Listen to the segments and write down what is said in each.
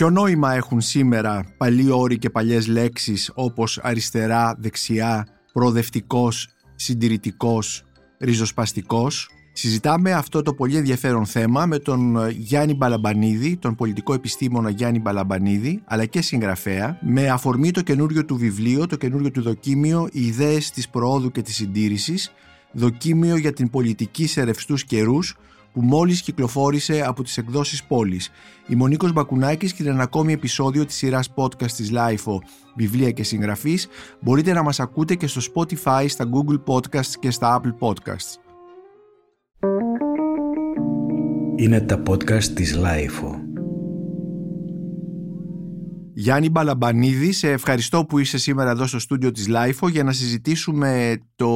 Ποιο νόημα έχουν σήμερα παλιοί όροι και παλιές λέξεις όπως αριστερά, δεξιά, προοδευτικός, συντηρητικός, ριζοσπαστικός; Συζητάμε αυτό το πολύ ενδιαφέρον θέμα με τον Γιάννη Μπαλαμπανίδη, τον πολιτικό επιστήμονα Γιάννη Μπαλαμπανίδη, αλλά και συγγραφέα, με αφορμή το καινούριο του βιβλίο, το καινούριο του δοκίμιο «Οι ιδέες της προόδου και της συντήρησης», δοκίμιο για την πολιτική σε ρευστούς καιρούς, που μόλις κυκλοφόρησε από τις εκδόσεις Πόλις. Είμαι ο Νίκος Μπακουνάκης και ένα ακόμη επεισόδιο της σειράς podcast της LIFO βιβλία και συγγραφείς μπορείτε να μας ακούτε και στο Spotify, στα Google Podcasts και στα Apple Podcasts. Είναι τα podcast της LIFO. Γιάννη Μπαλαμπανίδη, σε ευχαριστώ που είσαι σήμερα εδώ στο στούντιο της LIFO για να συζητήσουμε το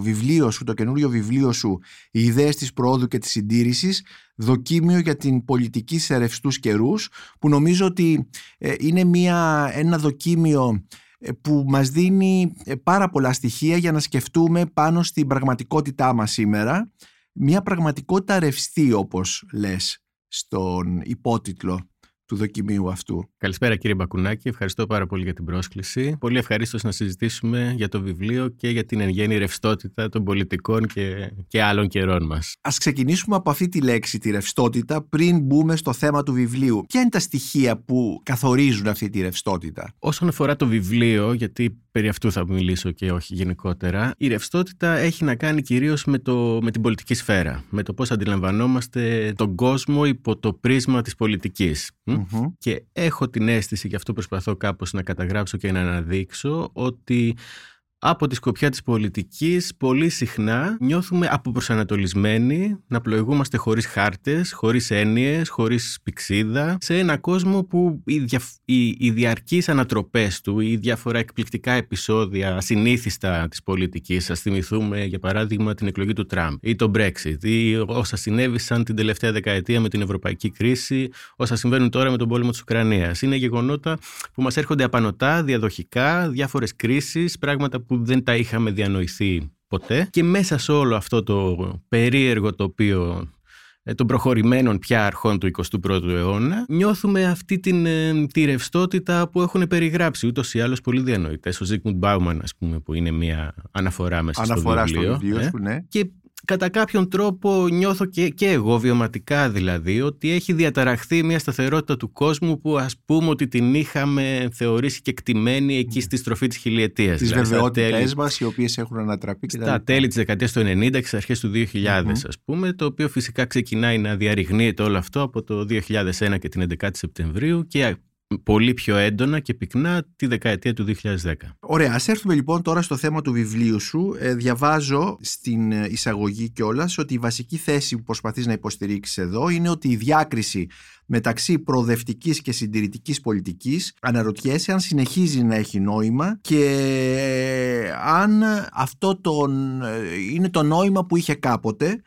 βιβλίο σου, το καινούριο βιβλίο σου «Οι ιδέες της προόδου και της συντήρησης» δοκίμιο για την πολιτική σε ρευστούς καιρούς που νομίζω ότι ε, είναι μια, ένα δοκίμιο ε, που μας δίνει ε, πάρα πολλά στοιχεία για να σκεφτούμε πάνω στην πραγματικότητά μας σήμερα. Μια πραγματικότητα ρευστή όπως λες στον υπότιτλο του δοκιμίου αυτού. Καλησπέρα κύριε Μπακουνάκη, ευχαριστώ πάρα πολύ για την πρόσκληση. Πολύ ευχαρίστως να συζητήσουμε για το βιβλίο και για την εν γέννη ρευστότητα των πολιτικών και, και άλλων καιρών μας. Α ξεκινήσουμε από αυτή τη λέξη, τη ρευστότητα, πριν μπούμε στο θέμα του βιβλίου. Ποια είναι τα στοιχεία που καθορίζουν αυτή τη ρευστότητα; Όσον αφορά το βιβλίο, γιατί περί αυτού θα μιλήσω και όχι γενικότερα, η ρευστότητα έχει να κάνει κυρίως με, με την πολιτική σφαίρα. Με το πώς αντιλαμβανόμαστε τον κόσμο υπό το πρίσμα της πολιτικής. Και έχω την αίσθηση, και αυτό προσπαθώ κάπως να καταγράψω και να αναδείξω, ότι από τη σκοπιά της πολιτικής πολύ συχνά νιώθουμε αποπροσανατολισμένοι να πλοηγούμαστε χωρίς χάρτες, χωρίς έννοιες, χωρίς πηξίδα σε ένα κόσμο που οι, δια, οι, οι διαρκείς ανατροπές του, οι διάφορα εκπληκτικά επεισόδια ασυνήθιστα της πολιτικής, ας θυμηθούμε για παράδειγμα την εκλογή του Τραμπ ή το Brexit ή όσα συνέβησαν την τελευταία δεκαετία με την ευρωπαϊκή κρίση, όσα συμβαίνουν τώρα με τον πόλεμο της Ουκρανίας. Είναι γεγονότα που μας έρχονται απανοτά, διαδοχικά, διάφορες κρίσεις, πράγματα που που δεν τα είχαμε διανοηθεί ποτέ και μέσα σε όλο αυτό το περίεργο τοπίο ε, των προχωρημένων πια αρχών του 21ου αιώνα, νιώθουμε αυτή την, ε, τη ρευστότητα που έχουν περιγράψει ούτως ή άλλως πολλοί διανοητές. Ο Ζίκμουντ Μπάουμαν, ας πούμε, που είναι μια αναφορά μέσα αναφορά στο βιβλίο. Στο βιβλίο ε, ναι. Και κατά κάποιον τρόπο νιώθω και, και εγώ βιωματικά δηλαδή ότι έχει διαταραχθεί μια σταθερότητα του κόσμου που ας πούμε ότι την είχαμε θεωρήσει και εκτιμένη εκεί στη στροφή της χιλιετίας. Τις δηλαδή, βεβαιότητες μας οι οποίες έχουν ανατραπεί. Και στα τέλη της δεκαετίας του 90 και στις αρχές του 2000 mm ας πούμε το οποίο φυσικά ξεκινάει να διαρριγνύεται όλο αυτό από το 2001 και την 11η Σεπτεμβρίου και πολύ πιο έντονα και πυκνά τη δεκαετία του 2010. Ωραία, ας έρθουμε λοιπόν τώρα στο θέμα του βιβλίου σου. Ε, διαβάζω στην ε, εισαγωγή κιόλας ότι η βασική θέση που προσπαθείς να υποστηρίξεις εδώ είναι ότι η διάκριση μεταξύ προοδευτικής και συντηρητικής πολιτικής αναρωτιέσαι αν συνεχίζει να έχει νόημα και ε, αν αυτό τον, είναι το νόημα που είχε κάποτε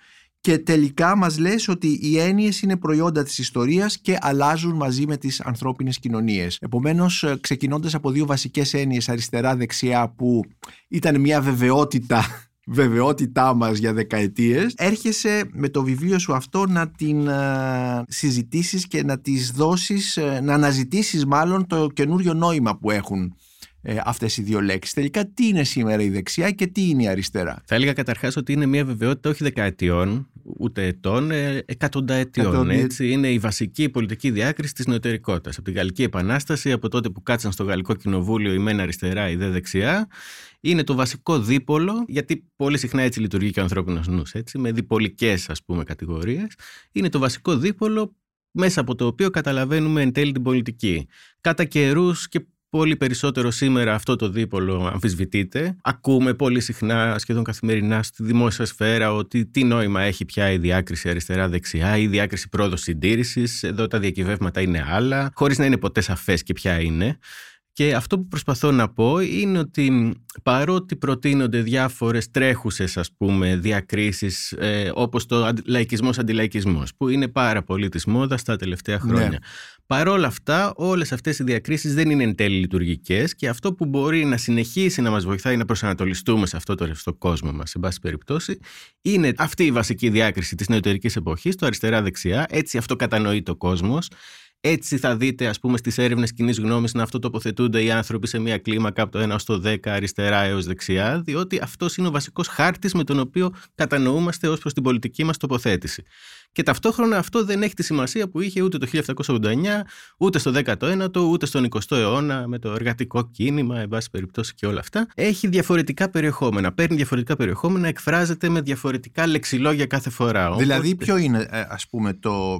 και τελικά μας λες ότι οι έννοιες είναι προϊόντα της ιστορίας και αλλάζουν μαζί με τις ανθρώπινες κοινωνίες. Επομένως, ε, ξεκινώντας από δύο βασικές έννοιες αριστερά-δεξιά που ήταν μια βεβαιότητα βεβαιότητά μας για δεκαετίες έρχεσαι με το βιβλίο σου αυτό να την α, ε, συζητήσεις και να τις δώσεις, ε, να αναζητήσεις μάλλον το καινούριο νόημα που έχουν ε, αυτές οι δύο λέξεις. Τελικά τι είναι σήμερα η δεξιά και τι είναι η αριστερά; Θα έλεγα καταρχάς ότι είναι μια βεβαιότητα όχι δεκαετιών, ούτε ετών, ε, εκατονταετιών. Έτσι. Είναι η βασική πολιτική διάκριση της νοητερικότητας. Από την Γαλλική Επανάσταση, από τότε που κάτσαν στο Γαλλικό Κοινοβούλιο η μένα αριστερά, η δε δεξιά, είναι το βασικό δίπολο, γιατί πολύ συχνά έτσι λειτουργεί και ο ανθρώπινος νους, με διπολικές ας πούμε κατηγορίες. Είναι το βασικό δίπολο μέσα από το οποίο καταλαβαίνουμε εν τέλει την πολιτική. Κατά καιρούς και πολύ περισσότερο σήμερα αυτό το δίπολο αμφισβητείται. Ακούμε πολύ συχνά, σχεδόν καθημερινά, στη δημόσια σφαίρα ότι τι νόημα έχει πια η διάκριση αριστερά-δεξιά ή η διάκριση πρόοδο-συντήρηση. Εδώ τα διακυβεύματα είναι άλλα, χωρίς να είναι ποτέ σαφές και ποια είναι. Και αυτό που προσπαθώ να πω είναι ότι παρότι προτείνονται διάφορες τρέχουσες ας πούμε διακρίσεις ε, όπως το λαϊκισμός αντιλαϊκισμός που είναι πάρα πολύ της μόδας τα τελευταία χρόνια. Ναι. Παρόλα αυτά, όλες αυτές οι διακρίσεις δεν είναι εν τέλει λειτουργικές και αυτό που μπορεί να συνεχίσει να μας βοηθάει να προσανατολιστούμε σε αυτό το ρευστό κόσμο μας, σε πάση περιπτώσει, είναι αυτή η βασική διάκριση της νεωτερική εποχής, το αριστερά-δεξιά. Έτσι αυτό κατανοεί το κόσμος. Έτσι θα δείτε, ας πούμε, στις έρευνες κοινής γνώμης να αυτοτοποθετούνται οι άνθρωποι σε μια κλίμακα από το 1 στο 10 αριστερά έως δεξιά, διότι αυτός είναι ο βασικός χάρτης με τον οποίο κατανοούμαστε ως προς την πολιτική μας τοποθέτηση. Και ταυτόχρονα αυτό δεν έχει τη σημασία που είχε ούτε το 1789, ούτε στο 19ο, ούτε στον 20ο αιώνα με το εργατικό κίνημα, εν πάση περιπτώσει και όλα αυτά. Έχει διαφορετικά περιεχόμενα. Παίρνει διαφορετικά περιεχόμενα, εκφράζεται με διαφορετικά λεξιλόγια κάθε φορά. Δηλαδή, ποιο είναι, ε, ας πούμε, το.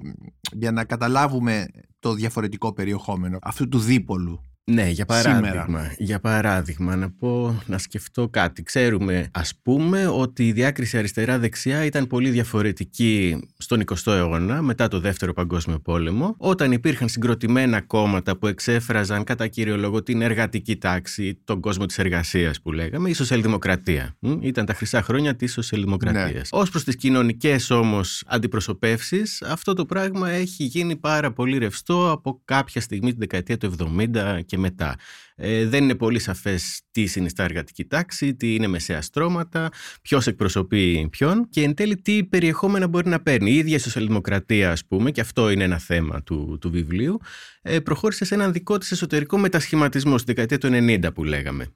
για να καταλάβουμε το διαφορετικό περιεχόμενο αυτού του δίπολου. Ναι, για παράδειγμα, για παράδειγμα, να πω, να σκεφτώ κάτι. Ξέρουμε, ας πούμε, ότι η διάκριση αριστερά-δεξιά ήταν πολύ διαφορετική στον 20ο αιώνα, μετά το Δεύτερο Παγκόσμιο Πόλεμο, όταν υπήρχαν συγκροτημένα κόμματα που εξέφραζαν κατά κύριο λόγο την εργατική τάξη, τον κόσμο της εργασίας που λέγαμε, η σοσιαλδημοκρατία. Ήταν τα χρυσά χρόνια της σοσιαλδημοκρατίας. Ναι. Ως προς τις κοινωνικές όμως αντιπροσωπεύσεις, αυτό το πράγμα έχει γίνει πάρα πολύ ρευστό από κάποια στιγμή την δεκαετία του 70 και μετά. Ε, δεν είναι πολύ σαφές τι συνιστά εργατική τάξη, τι είναι μεσαία στρώματα, ποιος εκπροσωπεί ποιον και εν τέλει τι περιεχόμενα μπορεί να παίρνει. Η ίδια η σοσιαλδημοκρατία, ας πούμε, και αυτό είναι ένα θέμα του, του βιβλίου, ε, προχώρησε σε έναν δικό της εσωτερικό μετασχηματισμό στη δεκαετία του 90 που λέγαμε.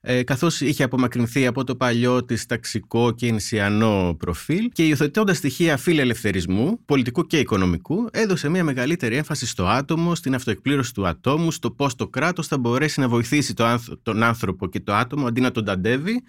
Ε, Καθώς είχε απομακρυνθεί από το παλιό της ταξικό και ενσιανό προφίλ και υιοθετώντας στοιχεία φιλελευθερισμού, πολιτικού και οικονομικού, έδωσε μια μεγαλύτερη έμφαση στο άτομο, στην αυτοεκπλήρωση του ατόμου, στο πώς το κράτος θα μπορέσει να βοηθήσει τον άνθρωπο και το άτομο αντί να τον ταντεύει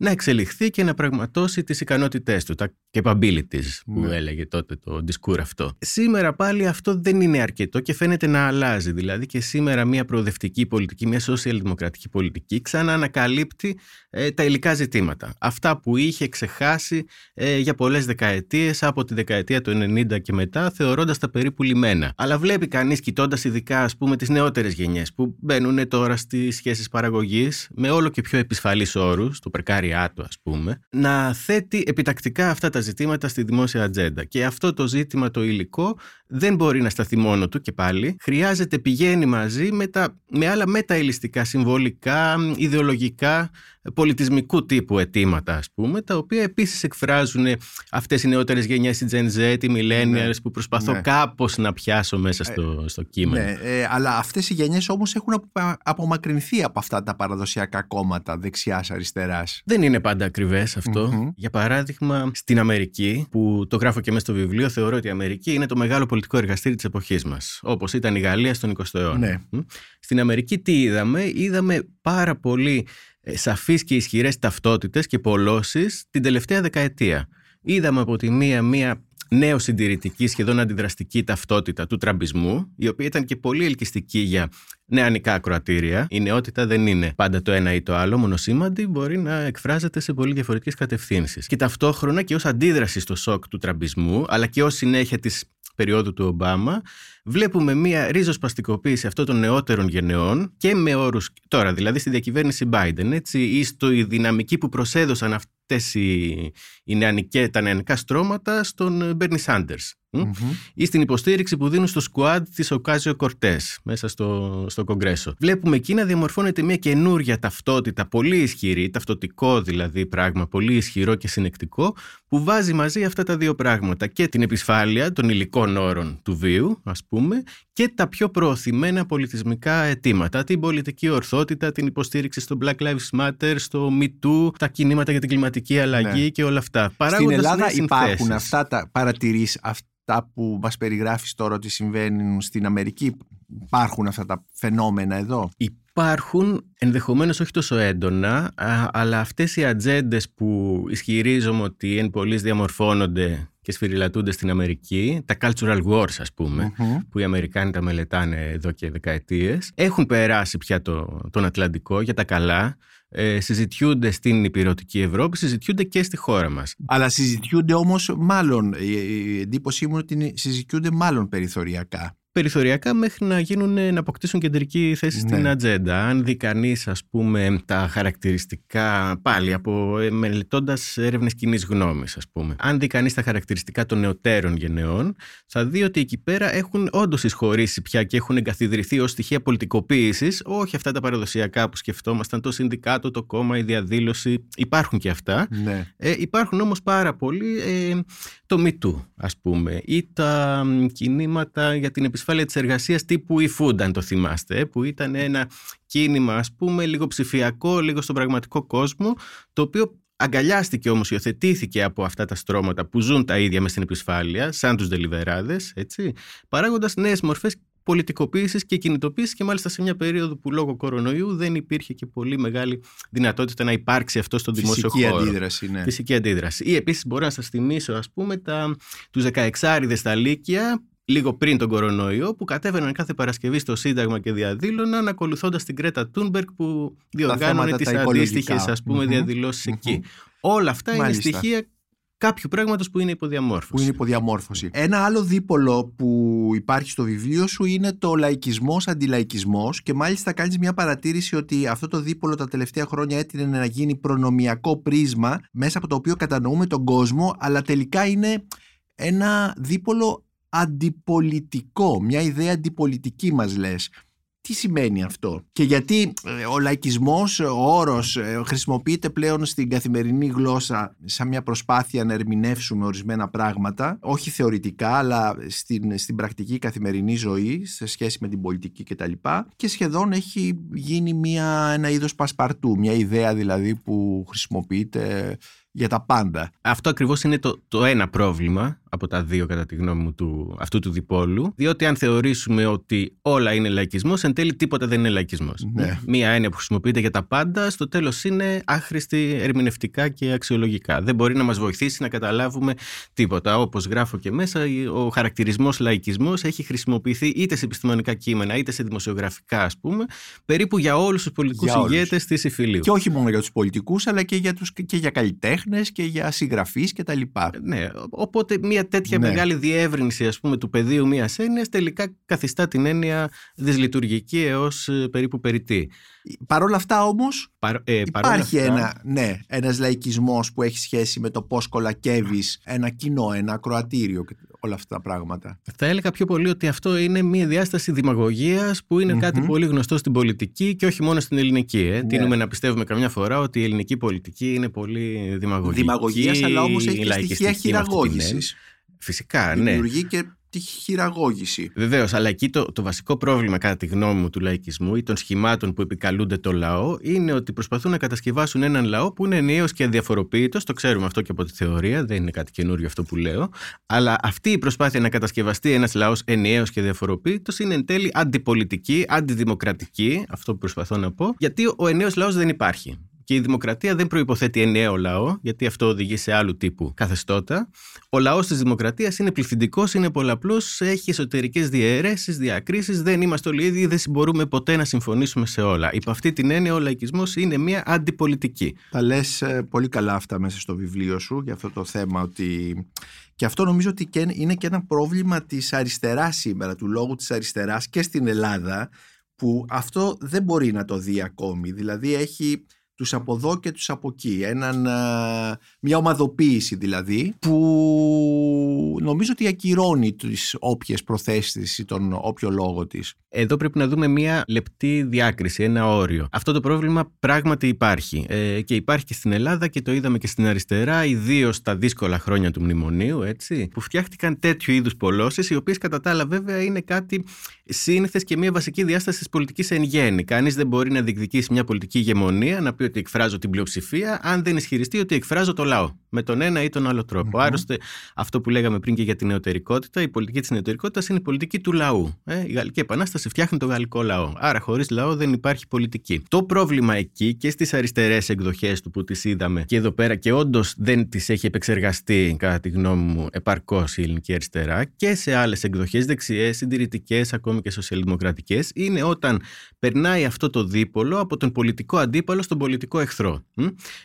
να εξελιχθεί και να πραγματώσει τις ικανότητές του, τα capabilities που ναι. έλεγε τότε το δισκούρ αυτό. Σήμερα πάλι αυτό δεν είναι αρκετό και φαίνεται να αλλάζει. Δηλαδή και σήμερα μια προοδευτική πολιτική, μια σοσιαλδημοκρατική πολιτική ξανά ανακαλύπτει ε, τα υλικά ζητήματα. Αυτά που είχε ξεχάσει ε, για πολλές δεκαετίες από τη δεκαετία του 90 και μετά θεωρώντας τα περίπου λιμένα. Αλλά βλέπει κανείς κοιτώντας ειδικά ας πούμε τις νεότερες γενιές που μπαίνουν τώρα στις σχέσεις παραγωγής με όλο και πιο επισφαλείς όρους, το περκάρι του ας πούμε, να θέτει επιτακτικά αυτά τα ζητήματα στη δημόσια ατζέντα. Και αυτό το ζήτημα το υλικό δεν μπορεί να σταθεί μόνο του και πάλι. Χρειάζεται πηγαίνει μαζί με, τα, με άλλα μεταελιστικά, συμβολικά, ιδεολογικά, πολιτισμικού τύπου αιτήματα, ας πούμε, τα οποία επίσης εκφράζουν αυτές οι νεότερες γενιές, οι Gen Z, οι Millennials, ναι. που προσπαθώ ναι. κάπως να πιάσω μέσα στο, στο κείμενο. Ναι, ε, αλλά αυτές οι γενιές όμως έχουν απομακρυνθεί από αυτά τα παραδοσιακά κόμματα δεξιάς, αριστεράς. Δεν είναι πάντα ακριβές Για παράδειγμα, στην Αμερική, που το γράφω και μέσα στο βιβλίο, θεωρώ ότι η Αμερική είναι το μεγάλο πολιτικό εργαστήρι της εποχής μας, όπως ήταν η Γαλλία στον 20ο αιώνα. Ναι. Στην Αμερική τι είδαμε, είδαμε πάρα πολύ ε, σαφείς και ισχυρές ταυτότητες και πολώσεις την τελευταία δεκαετία. Είδαμε από τη μία μια νέο συντηρητική, σχεδόν αντιδραστική ταυτότητα του τραμπισμού, η οποία ήταν και πολύ ελκυστική για νεανικά ακροατήρια. Η νεότητα δεν είναι πάντα το ένα ή το άλλο, μονοσήμαντη, μπορεί να εκφράζεται σε πολύ διαφορετικές κατευθύνσεις. Και ταυτόχρονα και ως αντίδραση στο σοκ του τραμπισμού, αλλά και ως συνέχεια της περίοδου του Ομπάμα, βλέπουμε μία ρίζοσπαστικοποίηση αυτών των νεότερων γενεών και με όρους τώρα, δηλαδή στη διακυβέρνηση Biden, έτσι, ή στο η δυναμική που προσέδωσαν αυτές οι, οι νεανικές, τα νεανικά στρώματα στον Bernie Sanders ή στην υποστήριξη που δίνουν στο σκουάντ της Οκάζιο Κορτέ μέσα στο, στο Κογκρέσο. Βλέπουμε εκεί να διαμορφώνεται μια καινούρια ταυτότητα, πολύ ισχυρή, ταυτοτικό δηλαδή πράγμα, πολύ ισχυρό και συνεκτικό, που βάζει μαζί αυτά τα δύο πράγματα. Και την επισφάλεια των υλικών όρων του βίου, ας πούμε, και τα πιο προωθημένα πολιτισμικά αιτήματα. Την πολιτική ορθότητα, την υποστήριξη στο Black Lives Matter, στο Me Too, τα κινήματα για την κλιματική αλλαγή ναι. και όλα αυτά. Στην Ελλάδα υπάρχουν αυτά τα παρατηρήσει αυτά που μας περιγράφεις τώρα ότι συμβαίνουν στην Αμερική. Υπάρχουν αυτά τα φαινόμενα εδώ; Υπάρχουν ενδεχομένως όχι τόσο έντονα, αλλά αυτές οι ατζέντες που ισχυρίζομαι ότι εν πολλής διαμορφώνονται και σφυριλατούνται στην Αμερική, τα cultural wars ας πουμε που οι Αμερικάνοι τα μελετάνε εδώ και δεκαετίες, έχουν περάσει πια το, τον Ατλαντικό για τα καλά, ε, συζητιούνται στην υπηρετική Ευρώπη, συζητιούνται και στη χώρα μας. Αλλά συζητιούνται όμως μάλλον, η εντύπωσή μου είναι ότι συζητιούνται μάλλον περιθωριακά περιθωριακά μέχρι να, γίνουν, να αποκτήσουν κεντρική θέση στην ναι. ατζέντα. Αν δει κανείς, ας πούμε, τα χαρακτηριστικά, πάλι από ε, μελετώντας έρευνες κοινής γνώμης, ας πούμε. Αν δει κανείς τα χαρακτηριστικά των νεωτέρων γενεών, θα δει ότι εκεί πέρα έχουν όντως εισχωρήσει πια και έχουν εγκαθιδρυθεί ως στοιχεία πολιτικοποίησης, όχι αυτά τα παραδοσιακά που σκεφτόμασταν, το συνδικάτο, το κόμμα, η διαδήλωση. Υπάρχουν και αυτά. Ναι. Ε, υπάρχουν όμως πάρα πολλοί ε, το MeToo, ας πούμε, ή τα κινήματα για την επισφάλεια ασφάλεια της εργασίας τύπου e-food, αν το θυμάστε, που ήταν ένα κίνημα, ας πούμε, λίγο ψηφιακό, λίγο στον πραγματικό κόσμο, το οποίο αγκαλιάστηκε όμως, υιοθετήθηκε από αυτά τα στρώματα που ζουν τα ίδια μες στην επισφάλεια, σαν τους δελιβεράδες, έτσι, παράγοντας νέες μορφές πολιτικοποίησης και κινητοποίησης και μάλιστα σε μια περίοδο που λόγω κορονοϊού δεν υπήρχε και πολύ μεγάλη δυνατότητα να υπάρξει αυτό στον δημόσιο Φυσική χώρο. αντίδραση, ναι. Φυσική αντίδραση. Ή επίσης μπορώ να σας θυμίσω ας πούμε τα, τους 16 στα Λύκεια λίγο πριν τον κορονοϊό, που κατέβαιναν κάθε Παρασκευή στο Σύνταγμα και διαδήλωναν, ακολουθώντας την Κρέτα Τούνμπεργκ που διοργάνωνε τις αντίστοιχες διαδηλώσεις εκεί. Όλα αυτά είναι στοιχεία κάποιου πράγματος που είναι υποδιαμόρφωση. Που είναι υποδιαμόρφωση. Ένα άλλο δίπολο που υπάρχει στο βιβλίο σου είναι το λαϊκισμός αντιλαϊκισμός και μάλιστα κάνεις μια παρατήρηση ότι αυτό το δίπολο τα τελευταία χρόνια έτεινε να γίνει προνομιακό πρίσμα μέσα από το οποίο κατανοούμε τον κόσμο, αλλά τελικά είναι ένα δίπολο αντιπολιτικό, μια ιδέα αντιπολιτική μας λες. Τι σημαίνει αυτό; Και γιατί ε, ο λαϊκισμός, ο όρος ε, χρησιμοποιείται πλέον στην καθημερινή γλώσσα σαν μια προσπάθεια να ερμηνεύσουμε ορισμένα πράγματα, όχι θεωρητικά αλλά στην, στην πρακτική καθημερινή ζωή σε σχέση με την πολιτική κτλ. Και, και σχεδόν έχει γίνει μια, ένα είδος πασπαρτού, μια ιδέα δηλαδή που χρησιμοποιείται για τα πάντα. Αυτό ακριβώς είναι το, το ένα πρόβλημα από τα δύο κατά τη γνώμη μου του, αυτού του διπόλου. Διότι αν θεωρήσουμε ότι όλα είναι λαϊκισμός, εν τέλει τίποτα δεν είναι λαϊκισμός. Ναι. Μία έννοια που χρησιμοποιείται για τα πάντα, στο τέλος είναι άχρηστη ερμηνευτικά και αξιολογικά. Δεν μπορεί να μας βοηθήσει να καταλάβουμε τίποτα. Όπως γράφω και μέσα, ο χαρακτηρισμός λαϊκισμός έχει χρησιμοποιηθεί είτε σε επιστημονικά κείμενα, είτε σε δημοσιογραφικά, ας πούμε, περίπου για όλους τους πολιτικούς ηγέτες της Ιφιλίου. Και όχι μόνο για τους πολιτικούς, αλλά και για, τους, και για καλλιτέχνες και για συγγραφείς κτλ. Ναι, οπότε μια τέτοια ναι. μεγάλη διεύρυνση ας πούμε, του πεδίου μιας έννοιας τελικά καθιστά την έννοια δυσλειτουργική έως ε, περίπου περιττή. Παρ' όλα αυτά όμως ε, υπάρχει αυτά... ένα, ναι, ένας λαϊκισμός που έχει σχέση με το πώς κολακεύεις ένα κοινό, ένα ακροατήριο και όλα αυτά τα πράγματα. Θα έλεγα πιο πολύ ότι αυτό είναι μια διάσταση δημαγωγίας που είναι κάτι πολύ γνωστό στην πολιτική και όχι μόνο στην ελληνική. Ε. Ναι. Τίνουμε να πιστεύουμε καμιά φορά ότι η ελληνική πολιτική είναι πολύ δημαγωγική. Δημαγωγίας αλλά όμως έχει και στοιχεία χειραγώγησης. Φυσικά, ναι. Δημιουργεί και τη χειραγώγηση. Βεβαίως, αλλά εκεί το, το βασικό πρόβλημα, κατά τη γνώμη μου, του λαϊκισμού ή των σχημάτων που επικαλούνται το λαό είναι ότι προσπαθούν να κατασκευάσουν έναν λαό που είναι ενιαίος και αδιαφοροποιητό. Το ξέρουμε αυτό και από τη θεωρία, δεν είναι κάτι καινούριο αυτό που λέω. Αλλά αυτή η προσπάθεια να κατασκευαστεί ένας λαός ενιαίος και αδιαφοροποιητό είναι εν τέλει αντιπολιτική, αντιδημοκρατική, αυτό που προσπαθώ να πω, γιατί ο ενιαίος λαός δεν υπάρχει. Και η δημοκρατία δεν προποθέτει ενιαίο λαό, γιατί αυτό οδηγεί σε άλλου τύπου καθεστώτα. Ο λαός της δημοκρατίας είναι πληθυντικός, είναι πολλαπλός, έχει εσωτερικές διαιρέσεις, διακρίσεις, δεν είμαστε όλοι ίδιοι, δεν μπορούμε ποτέ να συμφωνήσουμε σε όλα. Υπό αυτή την έννοια, ο λαϊκισμός είναι μια αντιπολιτική. Τα λες ε, πολύ καλά αυτά μέσα στο βιβλίο σου για αυτό το θέμα ότι. Και αυτό νομίζω ότι είναι και ένα πρόβλημα της αριστεράς σήμερα, του λόγου της αριστεράς και στην Ελλάδα, που αυτό δεν μπορεί να το δει ακόμη. Δηλαδή έχει τους από εδώ και τους από εκεί. Έναν, μια ομαδοποίηση δηλαδή που νομίζω ότι ακυρώνει τις όποιες προθέσεις ή τον όποιο λόγο της. Εδώ πρέπει να δούμε μια λεπτή διάκριση, ένα όριο. Αυτό το πρόβλημα πράγματι υπάρχει ε, και υπάρχει και στην Ελλάδα και το είδαμε και στην αριστερά, ιδίως στα δύσκολα χρόνια του μνημονίου, έτσι, που φτιάχτηκαν τέτοιου είδους πολλώσεις, οι οποίες κατά τα άλλα βέβαια είναι κάτι σύνηθες και μια βασική διάσταση της πολιτικής εν γέννη. Κανείς δεν μπορεί να διεκδικήσει μια πολιτική ηγεμονία, να πει ότι εκφράζω την πλειοψηφία, αν δεν ισχυριστεί ότι εκφράζω το λαό. Με τον ένα ή τον άλλο τρόπο. Mm-hmm. Άρωστε, αυτό που λέγαμε πριν και για την νεωτερικότητα, η πολιτική της νεωτερικότητας είναι η πολιτική του λαού. Ε, η Γαλλική Επανάσταση φτιάχνει τον γαλλικό λαό. Άρα, χωρίς λαό δεν υπάρχει πολιτική. Το πρόβλημα εκεί και στις αριστερές εκδοχές του που τις είδαμε και εδώ πέρα και όντως δεν τις έχει επεξεργαστεί, κατά τη γνώμη μου, επαρκώς η ελληνική αριστερά και σε άλλες εκδοχές, δεξιές, συντηρητικές, ακόμη και σοσιαλδημοκρατικές, είναι όταν περνάει αυτό το δίπολο από τον πολιτικό αντίπαλο στον πολιτικό εχθρό.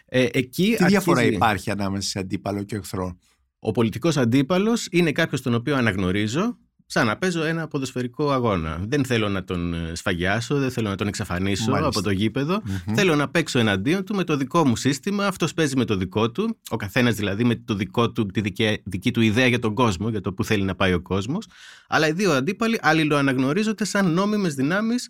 Ε, εκεί Τι διαφορά υπάρχει ανάμεσα σε αντίπαλο και εχθρό; Ο πολιτικός αντίπαλος είναι κάποιος τον οποίο αναγνωρίζω σαν να παίζω ένα ποδοσφαιρικό αγώνα. Δεν θέλω να τον ε, σφαγιάσω, δεν θέλω να τον εξαφανίσω από το γηπεδο Θέλω να παίξω εναντίον του με το δικό μου σύστημα. Αυτός παίζει με το δικό του. Ο καθένας δηλαδή με το δικό του, τη δική, δική του ιδέα για τον κόσμο, για το που θέλει να πάει ο κόσμος. Αλλά οι δύο αντίπαλοι αλληλοαναγνωρίζονται σαν νόμιμες δυνάμεις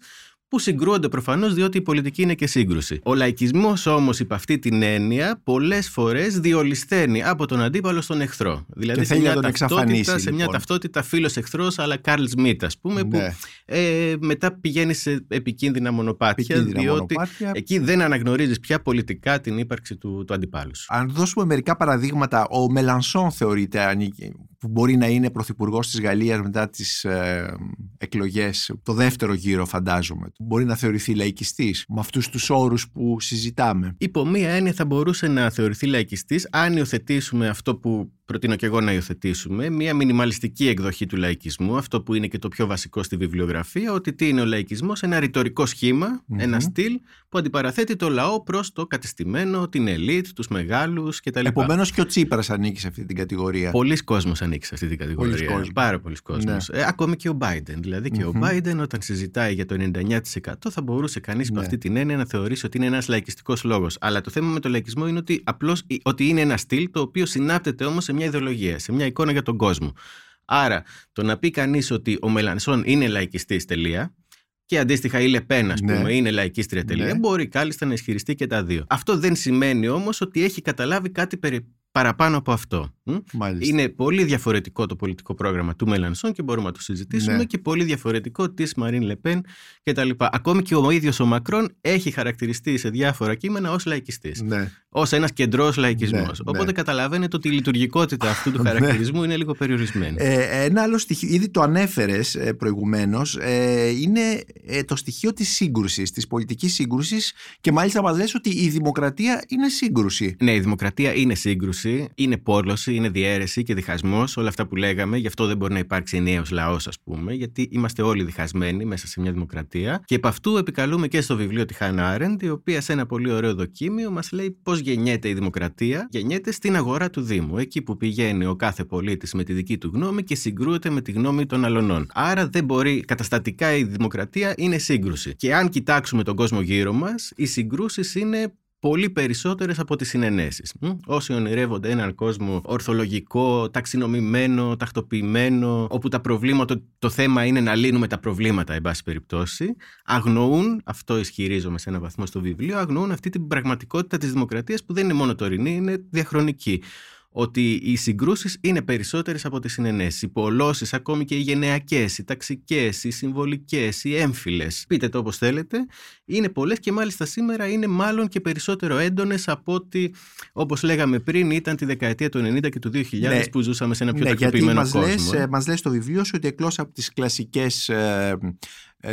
που συγκρούονται προφανώς διότι η πολιτική είναι και σύγκρουση. Ο λαϊκισμός όμως, υπ' αυτή την έννοια, πολλές φορές διολυσθένει από τον αντίπαλο στον εχθρό. Δηλαδή σε μια, ταυτότητα, σε μια λοιπόν. ταυτότητα φίλο-εχθρό, αλλά Καρλ Σμιτ, ας πούμε, που Ναι. ε, μετά πηγαίνει σε επικίνδυνα μονοπάτια, Επικίνδυνα διότι μονοπάτια. εκεί δεν αναγνωρίζεις πια πολιτικά την ύπαρξη του, του αντιπάλου σου. Αν δώσουμε μερικά παραδείγματα, ο Μελανσόν θεωρείται ανήκει- που μπορεί να είναι πρωθυπουργός της Γαλλίας μετά τις ε, εκλογές, το δεύτερο γύρο, φαντάζομαι. Μπορεί να θεωρηθεί λαϊκιστής με αυτούς τους όρους που συζητάμε. Υπό μία έννοια θα μπορούσε να θεωρηθεί λαϊκιστής αν υιοθετήσουμε αυτό που προτείνω και εγώ να υιοθετήσουμε, μία μινιμαλιστική εκδοχή του λαϊκισμού, αυτό που είναι και το πιο βασικό στη βιβλιογραφία, ότι τι είναι ο λαϊκισμός, ένα ρητορικό σχήμα, Μμμ. ένα στυλ που αντιπαραθέτει το λαό προς το κατεστημένο, την ελίτ, τους μεγάλους κτλ. Επομένως και ο Τσίπρας ανήκει σε αυτή την κατηγορία. Πολλοί κόσμος ανήκει σε αυτή την κατηγορία. Πολλοί κόσμος. Πάρα πολλοί κόσμος. Ε, ακόμη και ο Biden. Δηλαδή και Μμμ. ο Biden όταν συζητάει για το 99% θα μπορούσε κανείς με Ναι. αυτή την έννοια να θεωρήσει ότι είναι ένας λαϊκιστικός λόγος. Αλλά το θέμα με το λαϊκισμό είναι ότι απλώς ότι είναι ένα στυλ το οποίο συνάπτεται όμως σε μια ιδεολογία, σε μια εικόνα για τον κόσμο. Άρα το να πει κανείς ότι ο Μελανσόν είναι λαϊκιστής τελεία και αντίστοιχα η Λεπέν, ας Ναι. πούμε, είναι λαϊκίστρια τελεία. Ναι. Μπορεί κάλλιστα να ισχυριστεί και τα δύο. Αυτό δεν σημαίνει όμως ότι έχει καταλάβει κάτι περι- παραπάνω από αυτό. Μ; Μάλιστα. Είναι πολύ διαφορετικό το πολιτικό πρόγραμμα του Μελανσόν και μπορούμε να το συζητήσουμε Ναι. και πολύ διαφορετικό της Μαρίν Λεπέν κτλ. Ακόμη και ο ίδιος ο Μακρόν έχει χαρακτηριστεί σε διάφορα κείμενα ως λαϊκιστής. Ναι. Ω ένας κεντρός λαϊκισμός. Ναι, Οπότε ναι. καταλαβαίνετε ότι η λειτουργικότητα αυτού του Ναι. χαρακτηρισμού είναι λίγο περιορισμένη. Ε, ένα άλλο στοιχείο, ήδη το ανέφερες ε, προηγουμένως, ε, είναι ε, το στοιχείο της σύγκρουσης, της πολιτικής σύγκρουσης και μάλιστα μας λες ότι η δημοκρατία είναι σύγκρουση. Ναι, η δημοκρατία είναι σύγκρουση, είναι πόλωση, είναι διαίρεση και διχασμός, όλα αυτά που λέγαμε. Γι' αυτό δεν μπορεί να υπάρξει νέος λαός, ας πούμε, γιατί είμαστε όλοι διχασμένοι μέσα σε μια δημοκρατία. Και επ' αυτού επικαλούμε και στο βιβλίο τη Χάνα Άρεντ, η οποία σε ένα πολύ ωραίο δοκίμιο μας λέει πώς γεννιέται η δημοκρατία. Γεννιέται στην αγορά του Δήμου, εκεί που πηγαίνει ο κάθε πολίτης με τη δική του γνώμη και συγκρούεται με τη γνώμη των αλλωνών. Άρα δεν μπορεί, καταστατικά η δημοκρατία είναι σύγκρουση. Και αν κοιτάξουμε τον κόσμο γύρω μας, οι συγκρούσεις είναι πολύ περισσότερες από τις συνενέσεις. Μ; Όσοι ονειρεύονται έναν κόσμο ορθολογικό, ταξινομημένο, τακτοποιημένο, όπου τα προβλήματα, το θέμα είναι να λύνουμε τα προβλήματα, εν πάση περιπτώσει, αγνοούν, αυτό ισχυρίζομαι σε ένα βαθμό στο βιβλίο, αγνοούν αυτή την πραγματικότητα της δημοκρατίας που δεν είναι μόνο τωρινή, είναι διαχρονική ότι οι συγκρούσεις είναι περισσότερες από τις συνενέσεις. Οι πολλώσεις, ακόμη και οι γενεακές, οι ταξικές, οι συμβολικές, οι έμφυλες, πείτε το όπως θέλετε, είναι πολλές και μάλιστα σήμερα είναι μάλλον και περισσότερο έντονες από ότι, όπως λέγαμε πριν, ήταν τη δεκαετία του 90 και του 2000 Ναι. που ζούσαμε σε ένα πιο Ναι, γιατί τακτοποιημένο μας κόσμο. λες, ε. ε, μας λες στο βιβλίο σου ότι εκτός από τις κλασικές, ε, ε,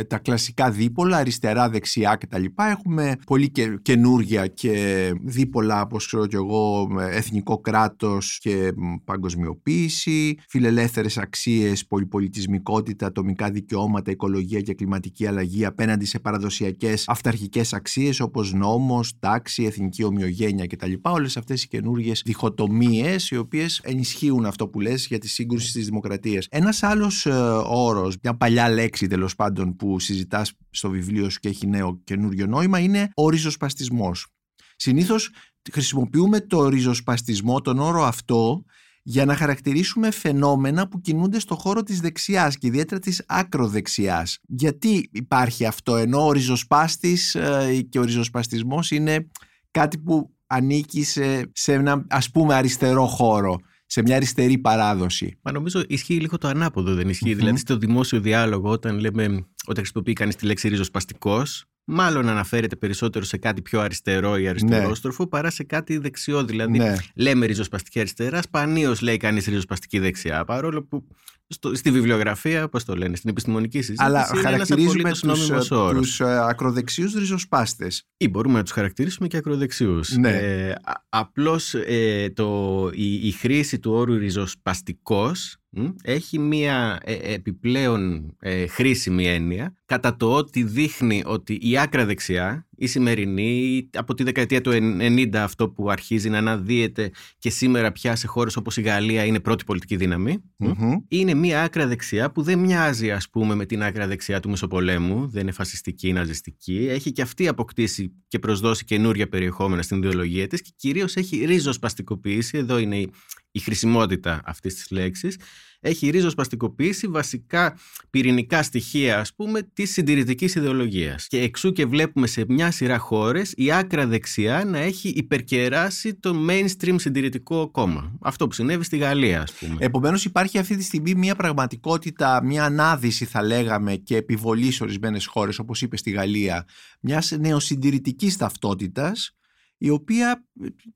τα κλασικά δίπολα, αριστερά, δεξιά κτλ. Έχουμε πολύ και, καινούργια και δίπολα, όπως ξέρω και εγώ, ε, εθνικό κράτος και μ, παγκοσμιοποίηση, φιλελεύθερες αξίες, πολυπολιτισμικότητα, ατομικά δικαιώματα, οικολογία και κλιματική αλλαγή απέναντι σε παραδοσιακές αυταρχικές αξίες όπως νόμος, τάξη, εθνική ομοιογένεια κτλ. Όλες αυτές οι καινούργιες διχοτομίες οι οποίες ενισχύουν αυτό που λες για τη σύγκρουση της δημοκρατίας. Ένας άλλος ε, όρος, μια παλιά λέξη τέλος πάντων που συζητάς στο βιβλίο σου και έχει νέο καινούριο νόημα είναι ο ριζοσπαστισμός. Συνήθως χρησιμοποιούμε το ριζοσπαστισμό, τον όρο αυτό, για να χαρακτηρίσουμε φαινόμενα που κινούνται στο χώρο της δεξιάς και ιδιαίτερα της άκροδεξιάς. Γιατί υπάρχει αυτό, ενώ ο ριζοσπάστης ε, και ο ριζοσπαστισμός είναι κάτι που ανήκει σε, σε ένα ας πούμε αριστερό χώρο, σε μια αριστερή παράδοση. Μα νομίζω ισχύει λίγο το ανάποδο, δεν ισχυει Μμμ. Δηλαδή στο δημόσιο διάλογο, όταν, λέμε, όταν χρησιμοποιεί κανείς τη λέξη ριζοσπαστικός, μάλλον αναφέρεται περισσότερο σε κάτι πιο αριστερό ή αριστερόστροφο παρά σε κάτι δεξιό. Δηλαδή, ναι. λέμε ριζοσπαστική αριστερά, σπανίως λέει κανείς ριζοσπαστική δεξιά. Παρόλο που στο, στη βιβλιογραφία, πώς το λένε, στην επιστημονική συζήτηση, Αλλά είναι ένας χαρακτηρίζουμε απολύτως τους, νόμιμος ε, όρος. τους ε, ακροδεξιούς ριζοσπάστες. Ή μπορούμε να τους χαρακτηρίσουμε και ακροδεξιούς. Ναι. Ε, α- απλώς ε, το, η, η χρήση του όρου ριζοσπαστικός μ, έχει μία ε, επιπλέον ε, χρήσιμη έννοια κατά το ότι δείχνει ότι η άκρα δεξιά, η σημερινή, από τη δεκαετία του 90 αυτό που αρχίζει να αναδύεται και σήμερα πια σε χώρες όπως η Γαλλία είναι πρώτη πολιτική δύναμη, μ, Μμμ. είναι μία άκρα δεξιά που δεν μοιάζει ας πούμε με την άκρα δεξιά του Μεσοπολέμου, δεν είναι φασιστική ή ναζιστική, έχει και αυτή αποκτήσει και προσδώσει καινούρια περιεχόμενα στην ιδεολογία της και κυρίως έχει ριζοσπαστικοποιήσει, εδώ είναι η, η χρησιμότητα αυτής της λέξης, έχει ρίζοσπαστικοποιήσει βασικά πυρηνικά στοιχεία, ας πούμε, της συντηρητικής ιδεολογίας. Και εξού και βλέπουμε σε μια σειρά χώρες η άκρα δεξιά να έχει υπερκεράσει το mainstream συντηρητικό κόμμα. Αυτό που συνέβη στη Γαλλία, ας πούμε. Επομένως υπάρχει αυτή τη στιγμή μια πραγματικότητα, μια ανάδυση θα λέγαμε και επιβολής σε ορισμένες χώρες, όπως είπε στη Γαλλία, μιας νεοσυντηρητικής ταυτότητας, η οποία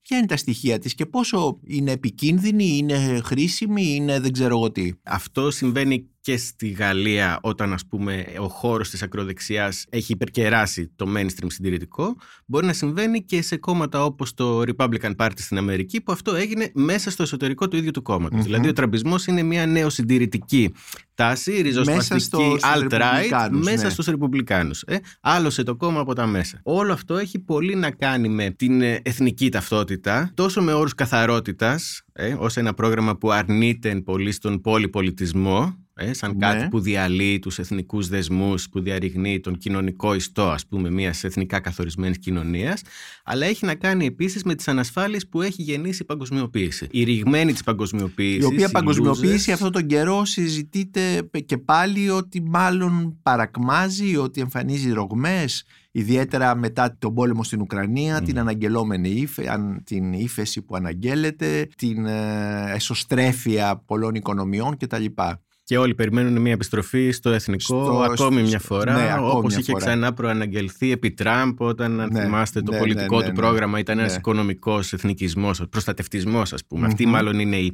ποια είναι τα στοιχεία της και πόσο είναι επικίνδυνη, είναι χρήσιμη, είναι δεν ξέρω εγώ τι. Αυτό συμβαίνει και στη Γαλλία όταν ας πούμε ο χώρος της ακροδεξιάς έχει υπερκεράσει το mainstream συντηρητικό μπορεί να συμβαίνει και σε κόμματα όπως το Republican Party στην Αμερική που αυτό έγινε μέσα στο εσωτερικό του ίδιου του κομματος Δηλαδή ο τραμπισμός είναι μια νεοσυντηρητική τάση, ριζοσπαστική alt-right μέσα ναι. στους Ρεπουμπλικάνους. Ε, άλλωσε το κόμμα από τα μέσα. Όλο αυτό έχει πολύ να κάνει με την ε, εθνική ταυτότητα, τόσο με όρους καθαρότητας, ε, ως ένα πρόγραμμα που αρνείται πολύ στον πολυπολιτισμό, ε, σαν κάτι ναι. που διαλύει τους εθνικούς δεσμούς, που διαρριγνύει τον κοινωνικό ιστό ας πούμε μιας εθνικά καθορισμένης κοινωνίας, αλλά έχει να κάνει επίσης με τις ανασφάλειες που έχει γεννήσει η παγκοσμιοποίηση. Η ρηγμένη της παγκοσμιοποίησης. Η οποία παγκοσμιοποίηση αυτόν τον καιρό συζητείται και πάλι ότι μάλλον παρακμάζει, ότι εμφανίζει ρογμές, ιδιαίτερα μετά τον πόλεμο στην Ουκρανία, την αναγγελόμενη ύφε, την ύφεση που αναγγέλλεται, την ε, εσωστρέφεια πολλών οικονομιών κτλ. Και όλοι περιμένουν μια επιστροφή στο εθνικό στο, ακόμη μια φορά, ναι, όπως είχε φορά. ξανά προαναγγελθεί επί Τραμπ όταν αν ναι, θυμάστε το ναι, πολιτικό ναι, του πρόγραμμα ήταν ένας οικονομικός εθνικισμός, προστατευτισμός ας πούμε. Αυτή μάλλον είναι η,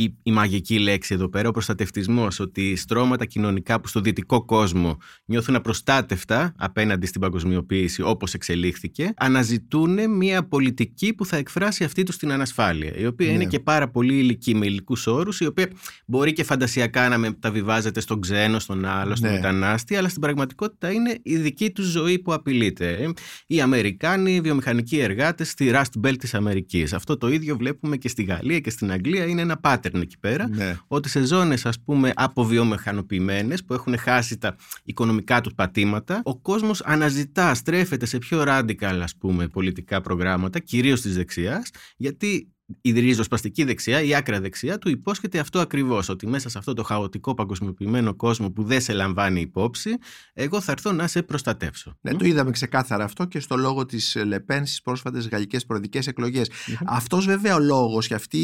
η, η μαγική λέξη εδώ πέρα, ο προστατευτισμός, ότι στρώματα κοινωνικά που στο δυτικό κόσμο νιώθουν απροστάτευτα απέναντι στην παγκοσμιοποίηση όπως εξελίχθηκε, αναζητούν μια πολιτική που θα εκφράσει αυτή τους την ανασφάλεια, η οποία είναι ναι. και πάρα πολύ υλική με υλικούς όρους, η οποία μπορεί και φαντασιακά να μεταβιβάζεται στον ξένο, στον άλλο, στον ναι. μετανάστη, αλλά στην πραγματικότητα είναι η δική του ζωή που απειλείται. Οι Αμερικάνοι, οι βιομηχανικοί εργάτες στη Rust Belt της Αμερικής. Αυτό το ίδιο βλέπουμε και στη Γαλλία και στην Αγγλία, είναι ένα πάτερ εκεί πέρα, ναι. ότι σε ζώνες ας πούμε αποβιομηχανοποιημένες που έχουν χάσει τα οικονομικά τους πατήματα, ο κόσμος αναζητά, στρέφεται σε πιο radical ας πούμε πολιτικά προγράμματα, κυρίως της δεξιάς, γιατί η ριζοσπαστική δεξιά, η άκρα δεξιά του υπόσχεται αυτό ακριβώς. Ότι μέσα σε αυτό το χαοτικό παγκοσμιοποιημένο κόσμο που δεν σε λαμβάνει υπόψη, εγώ θα έρθω να σε προστατεύσω. Ναι, το είδαμε ξεκάθαρα αυτό και στο λόγο της Λεπέν στις πρόσφατες γαλλικές προεδρικές εκλογές. Mm-hmm. Αυτός βέβαια ο λόγος και αυτή